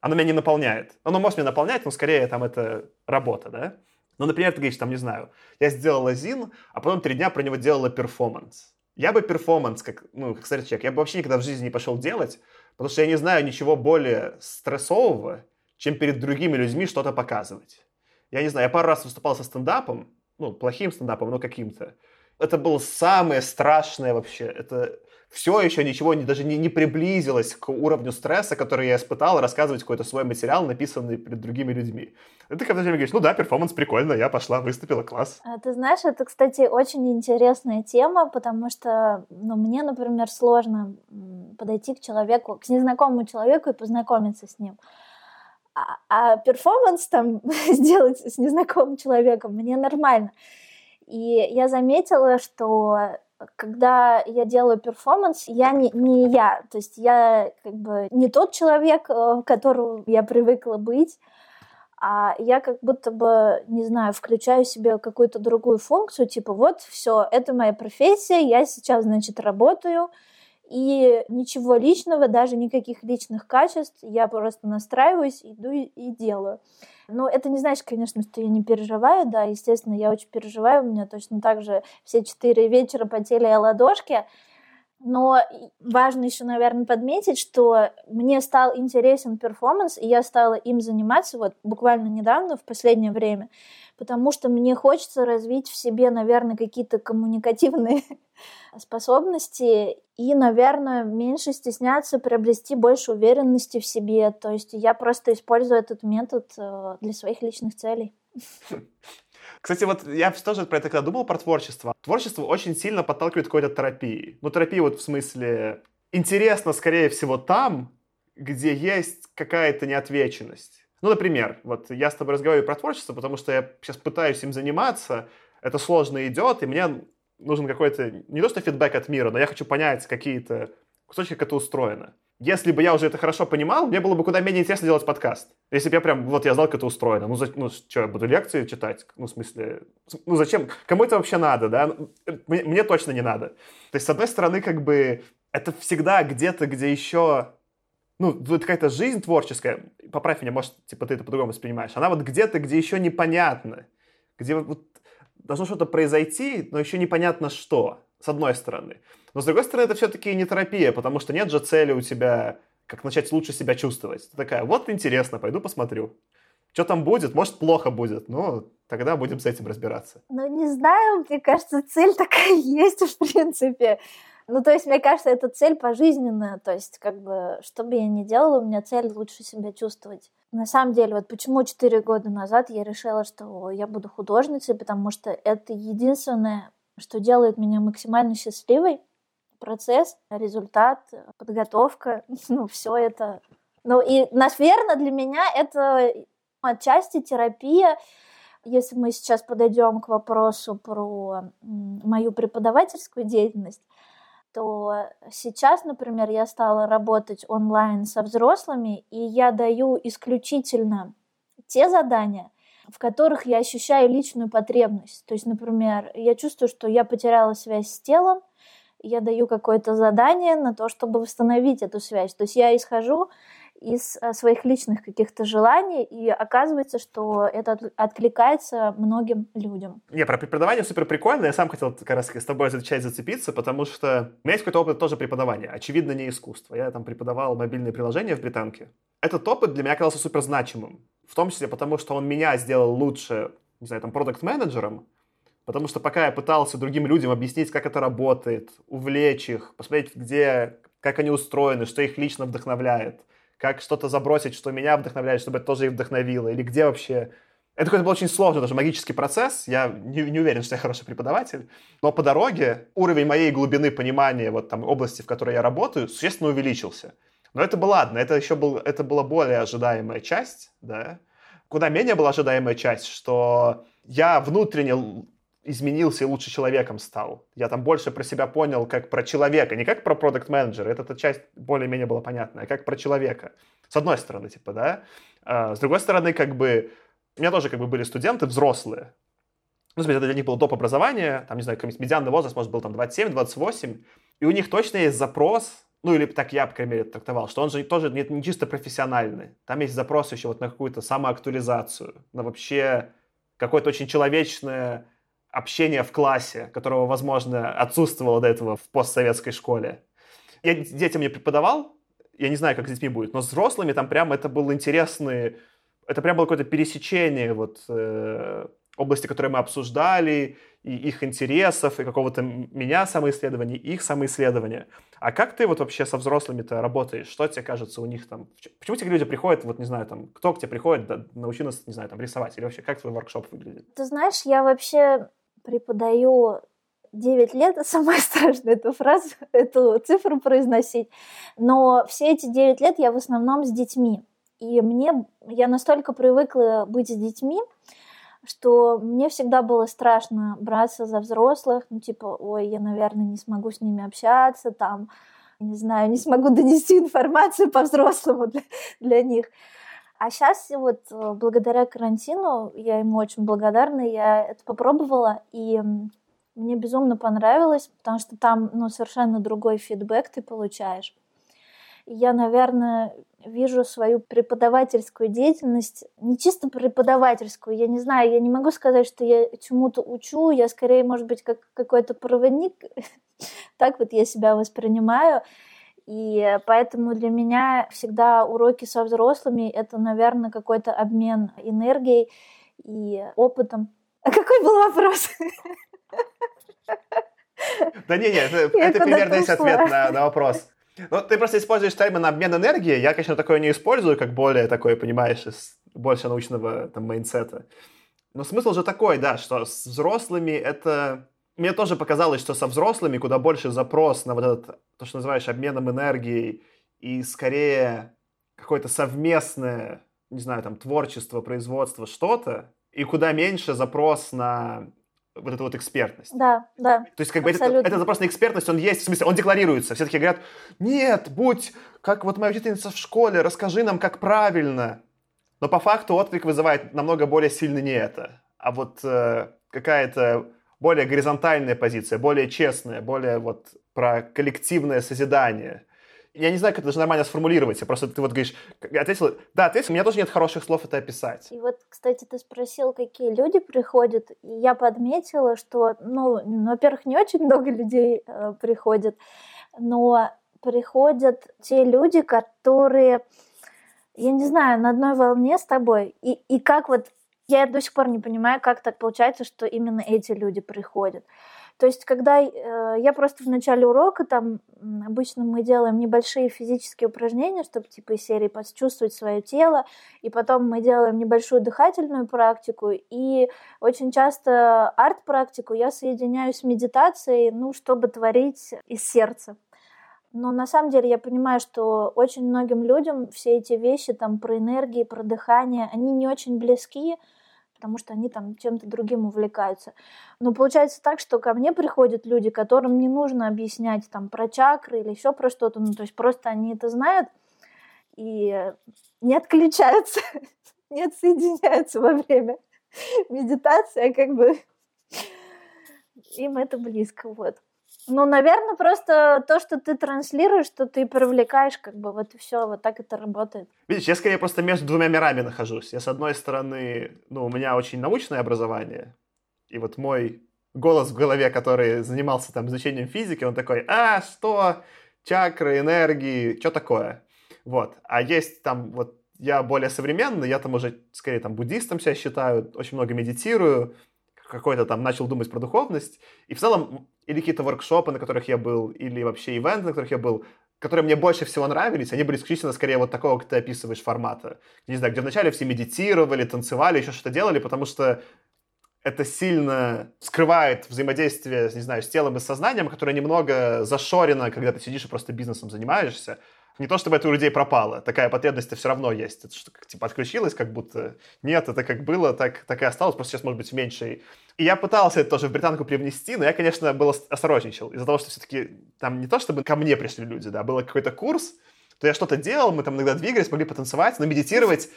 Оно меня не наполняет. Оно может меня наполнять, но скорее там это работа, да? Ну, например, ты говоришь, там, не знаю, я сделала zine, а потом три дня про него делала перформанс. Я бы перформанс, как, ну, как старый человек, я бы вообще никогда в жизни не пошел делать, потому что я не знаю ничего более стрессового, чем перед другими людьми что-то показывать я не знаю, я пару раз выступал со стендапом, ну, плохим стендапом, но каким-то. Это было самое страшное вообще. Это все еще ничего не, даже не, не приблизилось к уровню стресса, который я испытал, рассказывать какой-то свой материал, написанный перед другими людьми. И ты когда говоришь, ну да, перформанс прикольно, я пошла, выступила, класс. А, ты знаешь, это, кстати, очень интересная тема, потому что, ну, мне, например, сложно подойти к человеку, к незнакомому человеку и познакомиться с ним а, а перформанс там сделать с незнакомым человеком мне нормально. И я заметила, что когда я делаю перформанс, я не, не я, то есть я как бы не тот человек, э, которому я привыкла быть, а я как будто бы, не знаю, включаю себе какую-то другую функцию, типа вот, все, это моя профессия, я сейчас, значит, работаю, и ничего личного, даже никаких личных качеств, я просто настраиваюсь, иду и, и делаю. Но это не значит, конечно, что я не переживаю, да, естественно, я очень переживаю, у меня точно так же все четыре вечера потели ладошки, но важно еще, наверное, подметить, что мне стал интересен перформанс, и я стала им заниматься вот буквально недавно, в последнее время, потому что мне хочется развить в себе, наверное, какие-то коммуникативные способности и, наверное, меньше стесняться, приобрести больше уверенности в себе. То есть я просто использую этот метод э, для своих личных целей. Кстати, вот я тоже про это когда думал, про творчество. Творчество очень сильно подталкивает какой-то терапии. Ну, терапия вот в смысле интересно, скорее всего, там, где есть какая-то неотвеченность. Ну, например, вот я с тобой разговариваю про творчество, потому что я сейчас пытаюсь им заниматься, это сложно идет, и мне нужен какой-то, не то что фидбэк от мира, но я хочу понять какие-то кусочки, как это устроено. Если бы я уже это хорошо понимал, мне было бы куда менее интересно делать подкаст. Если бы я прям, вот я знал, как это устроено. Ну, за, ну что, я буду лекции читать? Ну, в смысле, ну зачем? Кому это вообще надо, да? Ну, мне, мне точно не надо. То есть, с одной стороны, как бы, это всегда где-то, где еще ну, вот какая-то жизнь творческая, поправь меня, может, типа, ты это по-другому воспринимаешь, она вот где-то, где еще непонятно, где вот должно что-то произойти, но еще непонятно что, с одной стороны. Но с другой стороны, это все-таки не терапия, потому что нет же цели у тебя, как начать лучше себя чувствовать. Ты такая, вот интересно, пойду посмотрю. Что там будет? Может, плохо будет. Ну, тогда будем с этим разбираться. Ну, не знаю, мне кажется, цель такая есть, в принципе. Ну, то есть, мне кажется, это цель пожизненная. То есть, как бы, что бы я ни делала, у меня цель лучше себя чувствовать. На самом деле, вот почему четыре года назад я решила, что я буду художницей, потому что это единственное, что делает меня максимально счастливой. Процесс, результат, подготовка, ну, все это. Ну, и, наверное, для меня это отчасти терапия, если мы сейчас подойдем к вопросу про мою преподавательскую деятельность, то сейчас, например, я стала работать онлайн со взрослыми, и я даю исключительно те задания, в которых я ощущаю личную потребность. То есть, например, я чувствую, что я потеряла связь с телом, я даю какое-то задание на то, чтобы восстановить эту связь. То есть я исхожу из э, своих личных каких-то желаний, и оказывается, что это откликается многим людям. Не, про преподавание супер прикольно. Я сам хотел как раз с тобой часть зацепиться, потому что у меня есть какой-то опыт тоже преподавания. Очевидно, не искусство. Я там преподавал мобильные приложения в британке. Этот опыт для меня оказался супер значимым. В том числе потому, что он меня сделал лучше, не знаю, там, продукт-менеджером, Потому что пока я пытался другим людям объяснить, как это работает, увлечь их, посмотреть, где, как они устроены, что их лично вдохновляет, как что-то забросить, что меня вдохновляет, чтобы это тоже их вдохновило, или где вообще... Это какой-то был очень сложный даже магический процесс, я не, не уверен, что я хороший преподаватель, но по дороге уровень моей глубины понимания вот там области, в которой я работаю, существенно увеличился. Но это было ладно, это еще был, это была более ожидаемая часть, да. Куда менее была ожидаемая часть, что я внутренне изменился и лучше человеком стал. Я там больше про себя понял, как про человека, не как про продукт менеджера эта, эта часть более-менее была понятная, а как про человека. С одной стороны, типа, да. А, с другой стороны, как бы, у меня тоже как бы были студенты взрослые. Ну, смотрите, это для них было доп. образование, там, не знаю, какой-нибудь медианный возраст, может, был там 27-28, и у них точно есть запрос, ну, или так я, по крайней мере, трактовал, что он же тоже не, не чисто профессиональный. Там есть запрос еще вот на какую-то самоактуализацию, на вообще какое-то очень человечное общения в классе, которого, возможно, отсутствовало до этого в постсоветской школе. Я детям не преподавал, я не знаю, как с детьми будет, но с взрослыми там прям это был интересный, это прям было какое-то пересечение вот э, области, которые мы обсуждали, и их интересов, и какого-то меня самоисследования, их самоисследования. А как ты вот вообще со взрослыми-то работаешь? Что тебе кажется у них там? Почему тебе люди приходят, вот не знаю, там, кто к тебе приходит, да, научи нас, не знаю, там, рисовать? Или вообще, как твой воркшоп выглядит? Ты знаешь, я вообще преподаю 9 лет, самое страшное эту фразу, эту цифру произносить, но все эти 9 лет я в основном с детьми. И мне, я настолько привыкла быть с детьми, что мне всегда было страшно браться за взрослых, ну типа, ой, я, наверное, не смогу с ними общаться, там, не знаю, не смогу донести информацию по-взрослому для, для них. А сейчас вот э, благодаря карантину, я ему очень благодарна, я это попробовала, и мне безумно понравилось, потому что там ну, совершенно другой фидбэк ты получаешь. я, наверное, вижу свою преподавательскую деятельность, не чисто преподавательскую, я не знаю, я не могу сказать, что я чему-то учу, я скорее, может быть, как какой-то проводник, так вот я себя воспринимаю. И поэтому для меня всегда уроки со взрослыми — это, наверное, какой-то обмен энергией и опытом. А какой был вопрос? Да не, не, это, это примерно есть ответ на, на вопрос. Ну, ты просто используешь термин обмен энергией. Я, конечно, такое не использую, как более такое, понимаешь, из больше научного там мейнсета. Но смысл же такой, да, что с взрослыми это мне тоже показалось, что со взрослыми куда больше запрос на вот этот, то, что называешь, обменом энергией, и скорее какое-то совместное, не знаю, там, творчество, производство, что-то, и куда меньше запрос на вот эту вот экспертность. Да, да. То есть, как бы это, это запрос на экспертность, он есть, в смысле, он декларируется. Все таки говорят, нет, будь, как вот моя учительница в школе, расскажи нам, как правильно. Но по факту отклик вызывает намного более сильно не это, а вот э, какая-то более горизонтальная позиция, более честная, более вот про коллективное созидание. Я не знаю, как это даже нормально сформулировать. Я просто ты вот говоришь, ответил, да, ответил, у меня тоже нет хороших слов это описать. И вот, кстати, ты спросил, какие люди приходят, и я подметила, что, ну, во-первых, не очень много людей э, приходят, но приходят те люди, которые, я не знаю, на одной волне с тобой. И, и как вот, я до сих пор не понимаю, как так получается, что именно эти люди приходят. То есть, когда э, я просто в начале урока, там обычно мы делаем небольшие физические упражнения, чтобы типа из серии почувствовать свое тело, и потом мы делаем небольшую дыхательную практику, и очень часто арт-практику я соединяю с медитацией, ну, чтобы творить из сердца. Но на самом деле я понимаю, что очень многим людям все эти вещи там про энергии, про дыхание, они не очень близки, потому что они там чем-то другим увлекаются. Но получается так, что ко мне приходят люди, которым не нужно объяснять там про чакры или еще про что-то, ну то есть просто они это знают и не отключаются, не отсоединяются во время медитации, а как бы им это близко, вот. Ну, наверное, просто то, что ты транслируешь, что ты привлекаешь, как бы вот и все, вот так это работает. Видишь, я скорее просто между двумя мирами нахожусь. Я, с одной стороны, ну, у меня очень научное образование, и вот мой голос в голове, который занимался там изучением физики, он такой, а, что, чакры, энергии, что такое? Вот. А есть там вот я более современный, я там уже скорее там буддистом себя считаю, очень много медитирую, какой-то там начал думать про духовность. И в целом, или какие-то воркшопы, на которых я был, или вообще ивенты, на которых я был, которые мне больше всего нравились, они были исключительно скорее вот такого, как ты описываешь, формата. Не знаю, где вначале все медитировали, танцевали, еще что-то делали, потому что это сильно скрывает взаимодействие, не знаю, с телом и с сознанием, которое немного зашорено, когда ты сидишь и просто бизнесом занимаешься. Не то, чтобы это у людей пропало, такая потребность все равно есть. Это что, типа, отключилось как будто? Нет, это как было, так, так и осталось, просто сейчас может быть меньше. И я пытался это тоже в британку привнести, но я, конечно, был осторожничал. Из-за того, что все-таки там не то, чтобы ко мне пришли люди, да, был какой-то курс, то я что-то делал, мы там иногда двигались, могли потанцевать, но медитировать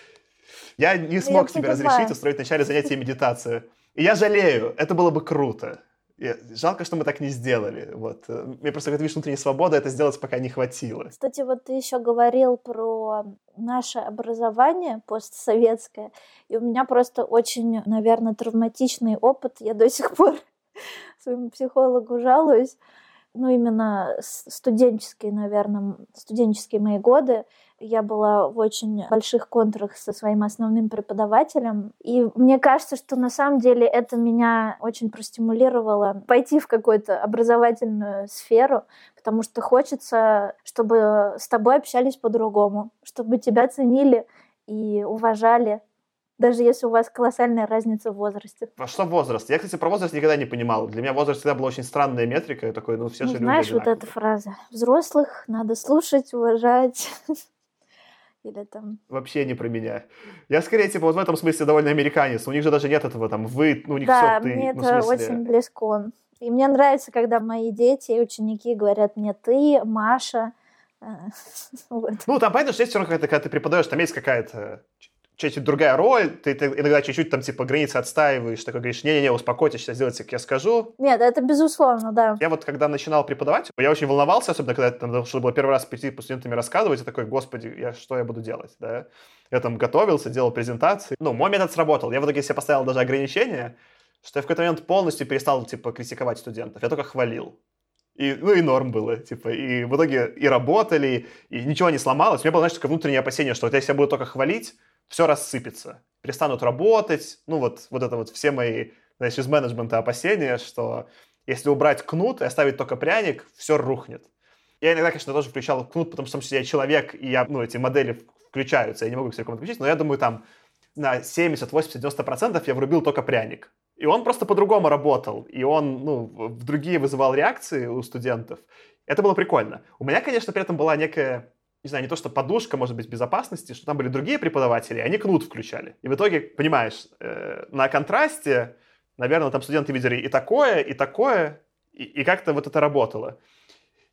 я не смог я себе разрешить устроить в начале занятия медитацию. И я жалею, это было бы круто. Жалко, что мы так не сделали. Вот. Мне просто, как видишь, внутренняя свобода, это сделать пока не хватило. Кстати, вот ты еще говорил про наше образование постсоветское, и у меня просто очень, наверное, травматичный опыт. Я до сих пор своему психологу жалуюсь. Ну, именно студенческие, наверное, студенческие мои годы я была в очень больших контрах со своим основным преподавателем. И мне кажется, что на самом деле это меня очень простимулировало пойти в какую-то образовательную сферу, потому что хочется, чтобы с тобой общались по-другому, чтобы тебя ценили и уважали, даже если у вас колоссальная разница в возрасте. А что возраст? Я, кстати, про возраст никогда не понимал. Для меня возраст всегда была очень странная метрика. Такой, ну, все ну, же знаешь, люди вот эта фраза. Взрослых надо слушать, уважать. Или там... Вообще не про меня. Я скорее, типа, вот в этом смысле довольно американец. У них же даже нет этого там вы, ну, у них да, все ты. мне ну, это смысле... очень близко. И мне нравится, когда мои дети и ученики говорят мне ты, Маша. вот. Ну, там, понятно, что есть все равно, когда ты преподаешь, там есть какая-то чуть-чуть другая роль, ты, ты иногда чуть-чуть там типа границы отстаиваешь, такой говоришь, не-не-не, успокойтесь, сейчас сделайте, как я скажу. Нет, это безусловно, да. Я вот когда начинал преподавать, я очень волновался, особенно когда там должно было первый раз прийти по студентами рассказывать, я такой, господи, я, что я буду делать, да? Я там готовился, делал презентации. Ну, мой метод сработал. Я в итоге себе поставил даже ограничения, что я в какой-то момент полностью перестал, типа, критиковать студентов. Я только хвалил. И, ну и норм было, типа, и в итоге и работали, и ничего не сломалось. У меня было, знаешь, такое внутреннее опасение, что вот если я буду только хвалить, все рассыпется, перестанут работать. Ну вот, вот это вот все мои, знаешь, из менеджмента опасения, что если убрать кнут и оставить только пряник, все рухнет. Я иногда, конечно, тоже включал кнут, потому что я человек, и я, ну, эти модели включаются, я не могу их целиком отключить, но я думаю, там на 70, 80, 90 процентов я врубил только пряник. И он просто по-другому работал, и он, ну, в другие вызывал реакции у студентов. Это было прикольно. У меня, конечно, при этом была некая не знаю, не то, что подушка, может быть, безопасности, что там были другие преподаватели, они кнут включали. И в итоге, понимаешь, э, на контрасте, наверное, там студенты видели и такое, и такое, и, и как-то вот это работало.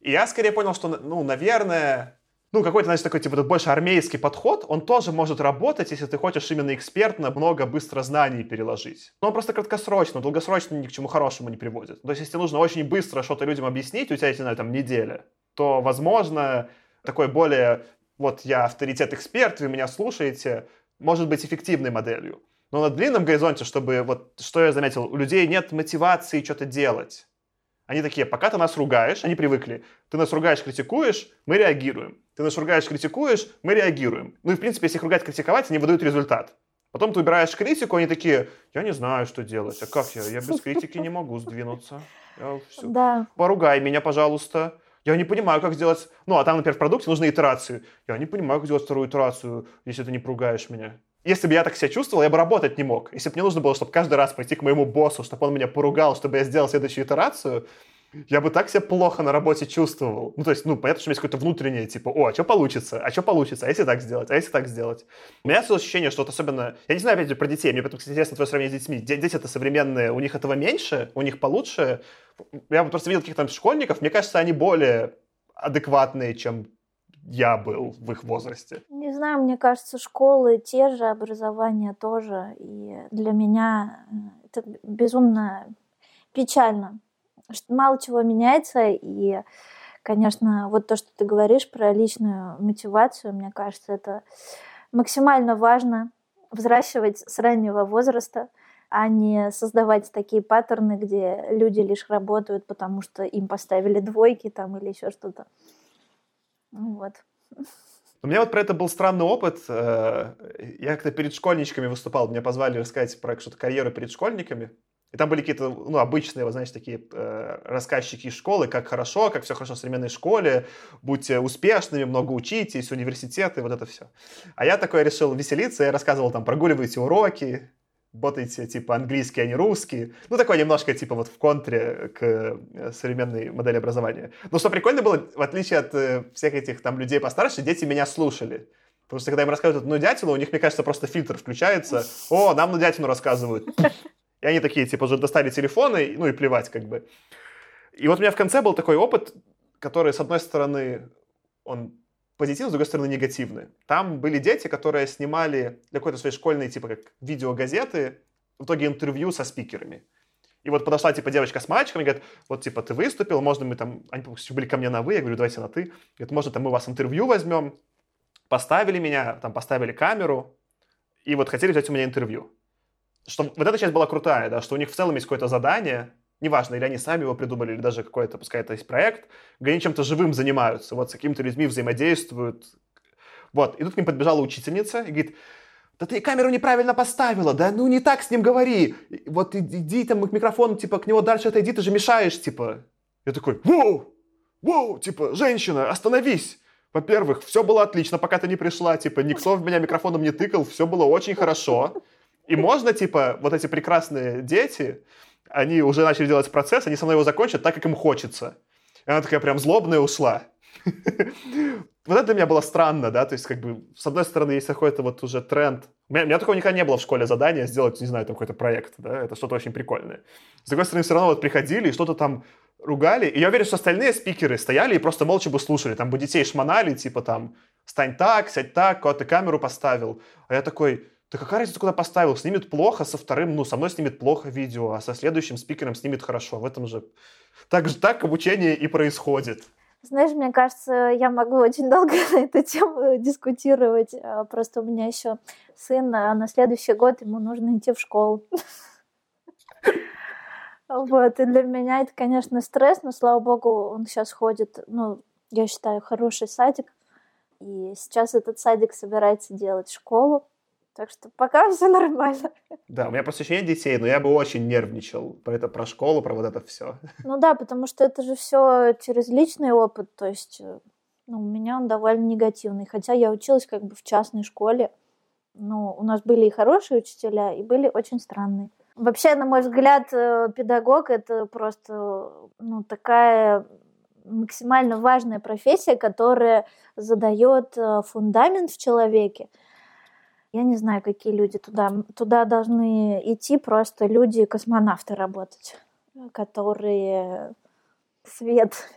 И я скорее понял, что, ну, наверное, ну, какой-то, значит, такой, типа, больше армейский подход, он тоже может работать, если ты хочешь именно экспертно много быстро знаний переложить. Но он просто краткосрочно, долгосрочно ни к чему хорошему не приводит. То есть, если нужно очень быстро что-то людям объяснить, у тебя, если, знаю, там, неделя, то, возможно, такой более, вот я авторитет-эксперт, вы меня слушаете, может быть эффективной моделью. Но на длинном горизонте, чтобы, вот, что я заметил, у людей нет мотивации что-то делать. Они такие, пока ты нас ругаешь, они привыкли. Ты нас ругаешь, критикуешь, мы реагируем. Ты нас ругаешь, критикуешь, мы реагируем. Ну и, в принципе, если их ругать, критиковать, они выдают результат. Потом ты убираешь критику, они такие, я не знаю, что делать. А как я? Я без критики не могу сдвинуться. Я все. Да. Поругай меня, пожалуйста. Я не понимаю, как сделать... Ну, а там, например, в продукте нужны итерации. Я не понимаю, как сделать вторую итерацию, если ты не поругаешь меня. Если бы я так себя чувствовал, я бы работать не мог. Если бы мне нужно было, чтобы каждый раз пойти к моему боссу, чтобы он меня поругал, чтобы я сделал следующую итерацию, я бы так себя плохо на работе чувствовал. Ну, то есть, ну, понятно, что у меня есть какое-то внутреннее, типа, о, а что получится? А что получится? А если так сделать? А если так сделать? У меня есть ощущение, что вот особенно... Я не знаю, опять же, про детей. Мне потом, кстати, интересно твое сравнение с детьми. Дети это современные, у них этого меньше, у них получше. Я просто видел каких-то там школьников, мне кажется, они более адекватные, чем я был в их возрасте. Не знаю, мне кажется, школы те же, образование тоже. И для меня э, это безумно печально мало чего меняется, и, конечно, вот то, что ты говоришь про личную мотивацию, мне кажется, это максимально важно взращивать с раннего возраста, а не создавать такие паттерны, где люди лишь работают, потому что им поставили двойки там или еще что-то. Ну вот. У меня вот про это был странный опыт. Э, я как-то перед школьничками выступал, меня позвали рассказать про что-то карьеру перед школьниками. И там были какие-то, ну, обычные, вот, знаешь, такие э, рассказчики из школы, как хорошо, как все хорошо в современной школе, будьте успешными, много учитесь, университеты, вот это все. А я такой решил веселиться, я рассказывал там, прогуливайте уроки, ботайте, типа, английский, а не русский. Ну, такое немножко, типа, вот в контре к э, современной модели образования. Но что прикольно было, в отличие от э, всех этих там людей постарше, дети меня слушали. Потому что когда им рассказывают одну дятину, у них, мне кажется, просто фильтр включается. О, нам на дятину рассказывают. И они такие, типа, уже достали телефоны, ну и плевать как бы. И вот у меня в конце был такой опыт, который, с одной стороны, он позитивный, с другой стороны, негативный. Там были дети, которые снимали для какой-то своей школьной, типа, как видеогазеты, в итоге интервью со спикерами. И вот подошла, типа, девочка с мальчиком и говорит, вот, типа, ты выступил, можно мы там... Они были ко мне на «вы», я говорю, давайте на «ты». Говорит, может, там мы вас интервью возьмем. Поставили меня, там, поставили камеру, и вот хотели взять у меня интервью что вот эта часть была крутая, да, что у них в целом есть какое-то задание, неважно, или они сами его придумали, или даже какой-то, пускай это есть проект, где они чем-то живым занимаются, вот с какими-то людьми взаимодействуют. Вот, и тут к ним подбежала учительница и говорит, да ты камеру неправильно поставила, да ну не так с ним говори, вот иди там к микрофону, типа, к него дальше отойди, ты же мешаешь, типа. Я такой, воу, воу, типа, женщина, остановись. Во-первых, все было отлично, пока ты не пришла, типа, никто в меня микрофоном не тыкал, все было очень хорошо. И можно, типа, вот эти прекрасные дети, они уже начали делать процесс, они со мной его закончат так, как им хочется. И она такая прям злобная ушла. Вот это для меня было странно, да, то есть как бы с одной стороны есть какой-то вот уже тренд. У меня, у меня такого никогда не было в школе задания сделать, не знаю, там какой-то проект, да, это что-то очень прикольное. С другой стороны, все равно вот приходили и что-то там ругали, и я уверен, что остальные спикеры стояли и просто молча бы слушали, там бы детей шмонали, типа там, стань так, сядь так, куда ты камеру поставил. А я такой, да какая разница, куда поставил? Снимет плохо, со вторым, ну, со мной снимет плохо видео, а со следующим спикером снимет хорошо. В этом же... Так же так обучение и происходит. Знаешь, мне кажется, я могу очень долго на эту тему дискутировать. А, просто у меня еще сын, а на следующий год ему нужно идти в школу. Вот, и для меня это, конечно, стресс, но, слава богу, он сейчас ходит, ну, я считаю, хороший садик. И сейчас этот садик собирается делать школу. Так что пока все нормально. Да, у меня просто еще нет детей, но я бы очень нервничал про это, про школу, про вот это все. Ну да, потому что это же все через личный опыт, то есть э, ну, у меня он довольно негативный. Хотя я училась как бы в частной школе, но у нас были и хорошие учителя, и были очень странные. Вообще, на мой взгляд, э, педагог это просто ну, такая максимально важная профессия, которая задает э, фундамент в человеке. Я не знаю, какие люди туда. Туда должны идти просто люди-космонавты работать, которые свет.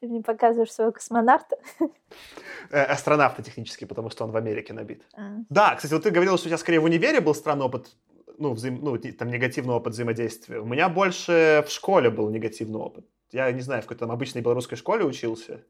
Ты мне показываешь своего космонавта? Э, астронавта технически, потому что он в Америке набит. А. Да, кстати, вот ты говорила, что у тебя скорее в универе был странный опыт, ну, взаим... ну, там негативный опыт взаимодействия. У меня больше в школе был негативный опыт. Я не знаю, в какой-то там обычной белорусской школе учился,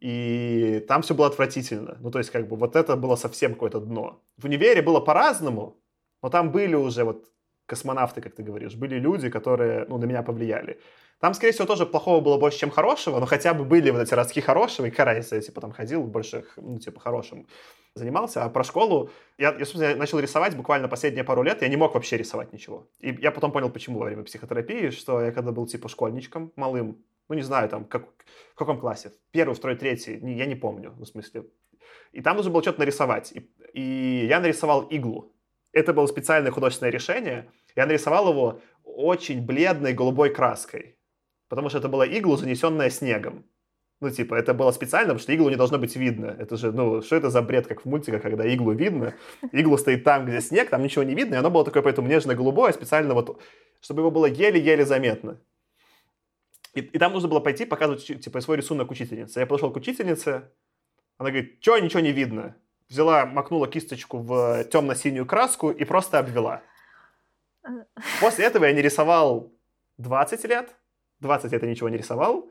и там все было отвратительно. Ну, то есть, как бы, вот это было совсем какое-то дно. В универе было по-разному, но там были уже вот космонавты, как ты говоришь, были люди, которые, ну, на меня повлияли. Там, скорее всего, тоже плохого было больше, чем хорошего, но хотя бы были вот эти родки хорошего, и разница, я, типа, там ходил больше, ну, типа, хорошим занимался. А про школу я, я, собственно, начал рисовать буквально последние пару лет, я не мог вообще рисовать ничего. И я потом понял, почему во время психотерапии, что я когда был, типа, школьничком малым, ну, не знаю, там, как, в каком классе, первый, второй, третий, не, я не помню, ну, в смысле. И там нужно было что-то нарисовать. И, и я нарисовал иглу. Это было специальное художественное решение. Я нарисовал его очень бледной голубой краской потому что это была игла, занесенная снегом. Ну, типа, это было специально, потому что иглу не должно быть видно. Это же, ну, что это за бред, как в мультиках, когда иглу видно? Иглу стоит там, где снег, там ничего не видно, и оно было такое поэтому нежно-голубое, специально вот, чтобы его было еле-еле заметно. И, и там нужно было пойти показывать, типа, свой рисунок учительнице. Я подошел к учительнице, она говорит, что, ничего не видно? Взяла, макнула кисточку в темно-синюю краску и просто обвела. После этого я не рисовал 20 лет, 20 лет я ничего не рисовал.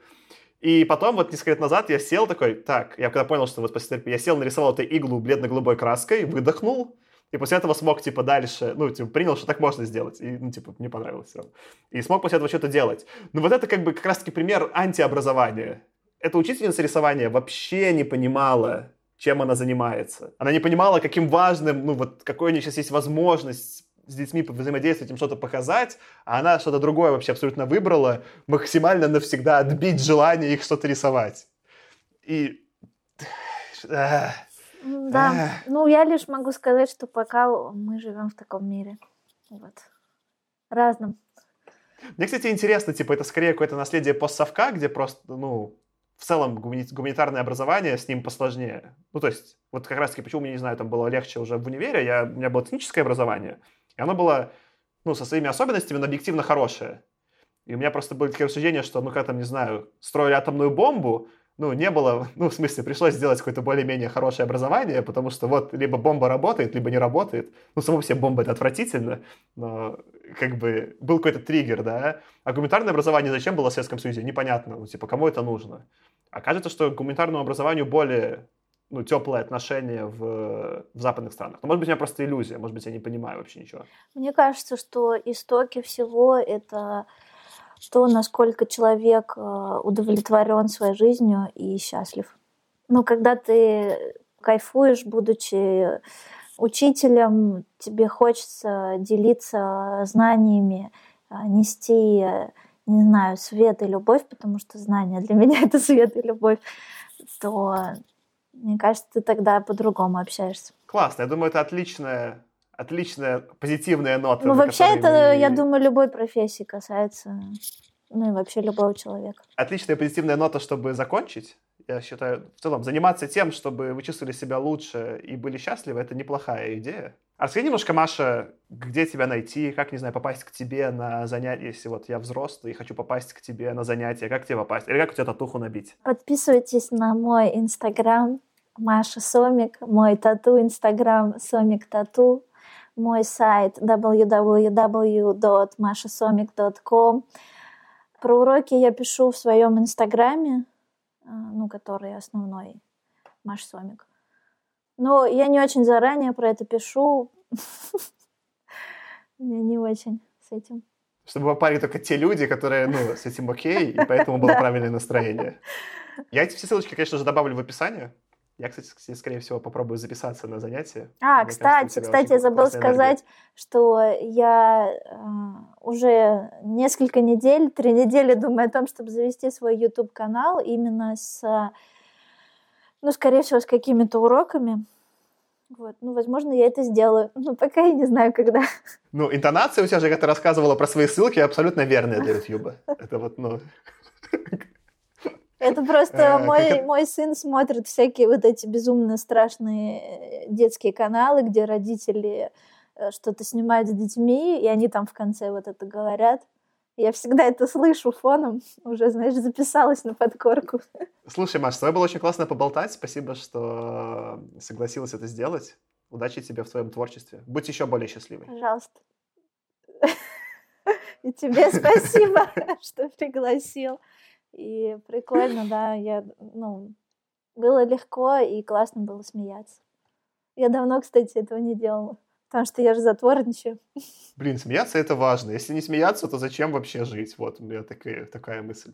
И потом, вот несколько лет назад, я сел такой, так, я когда понял, что вот после терапии, я сел, нарисовал эту иглу бледно-голубой краской, выдохнул, и после этого смог, типа, дальше, ну, типа, принял, что так можно сделать. И, ну, типа, мне понравилось все. И смог после этого что-то делать. Но вот это, как бы, как раз-таки пример антиобразования. Эта учительница рисования вообще не понимала, чем она занимается. Она не понимала, каким важным, ну, вот, какой у нее сейчас есть возможность с детьми взаимодействовать, им что-то показать, а она что-то другое вообще абсолютно выбрала, максимально навсегда отбить желание их что-то рисовать. И... Да, ну я лишь могу сказать, что пока мы живем в таком мире. Вот. Разном. Мне, кстати, интересно, типа, это скорее какое-то наследие постсовка, где просто, ну, в целом гуманитарное образование с ним посложнее. Ну, то есть, вот как раз-таки, почему мне, не знаю, там было легче уже в универе, я, у меня было техническое образование, и оно было, ну, со своими особенностями, но объективно хорошее. И у меня просто были такие рассуждения, что, ну, как там, не знаю, строили атомную бомбу, ну, не было, ну, в смысле, пришлось сделать какое-то более-менее хорошее образование, потому что вот либо бомба работает, либо не работает. Ну, само по себе бомба это отвратительно, но как бы был какой-то триггер, да. А гуманитарное образование зачем было в Советском Союзе? Непонятно, ну, типа, кому это нужно? А что к гуманитарному образованию более ну, теплое отношение в, в западных странах. Но, может быть, у меня просто иллюзия, может быть, я не понимаю вообще ничего. Мне кажется, что истоки всего это то, насколько человек э, удовлетворен своей жизнью и счастлив. Но когда ты кайфуешь, будучи учителем, тебе хочется делиться знаниями, э, нести, не знаю, свет и любовь, потому что знания для меня это свет и любовь, то мне кажется, ты тогда по-другому общаешься. Классно. Я думаю, это отличная, отличная позитивная нота. Ну, вообще это, мы... я думаю, любой профессии касается, ну и вообще любого человека. Отличная позитивная нота, чтобы закончить. Я считаю, в целом, заниматься тем, чтобы вы чувствовали себя лучше и были счастливы, это неплохая идея. А расскажи немножко, Маша, где тебя найти, как, не знаю, попасть к тебе на занятия, если вот я взрослый и хочу попасть к тебе на занятия, как к тебе попасть? Или как у тебя татуху набить? Подписывайтесь на мой инстаграм Маша Сомик, мой тату инстаграм Сомик Тату, мой сайт www.mashasomik.com. Про уроки я пишу в своем инстаграме, а, ну, который основной, Маш Сомик. Но я не очень заранее про это пишу. Мне не очень с этим. Чтобы попали только те люди, которые, ну, с этим окей, и поэтому было правильное настроение. Я эти все ссылочки, конечно же, добавлю в описание. Я, кстати, скорее всего, попробую записаться на занятия. А, Мне кстати, кажется, кстати, я забыл сказать, энергия. что я э, уже несколько недель, три недели думаю о том, чтобы завести свой YouTube-канал именно с, ну, скорее всего, с какими-то уроками. Вот. Ну, возможно, я это сделаю. Но пока я не знаю, когда. Ну, интонация у тебя же, как ты рассказывала про свои ссылки, абсолютно верная для YouTube. Это вот, ну... Это просто э, мой, мой сын смотрит всякие вот эти безумно страшные э, детские каналы, где родители э, что-то снимают с детьми, и они там в конце вот это говорят. Я всегда это слышу фоном, уже, знаешь, записалась на подкорку. Слушай, Маш, с тобой было очень классно поболтать. Спасибо, что согласилась это сделать. Удачи тебе в твоем творчестве. Будь еще более счастливой. Пожалуйста. И тебе спасибо, что пригласил. И прикольно, да, я, ну, было легко и классно было смеяться. Я давно, кстати, этого не делала, потому что я же затворничаю. Блин, смеяться это важно. Если не смеяться, то зачем вообще жить? Вот у меня такая, такая мысль.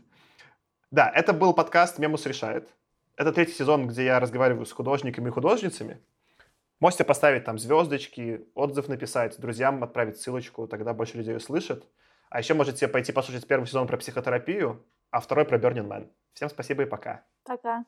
Да, это был подкаст «Мемус решает». Это третий сезон, где я разговариваю с художниками и художницами. Можете поставить там звездочки, отзыв написать, друзьям отправить ссылочку, тогда больше людей услышат. А еще можете пойти послушать первый сезон про психотерапию, а второй про Burning Man. Всем спасибо и пока. Пока.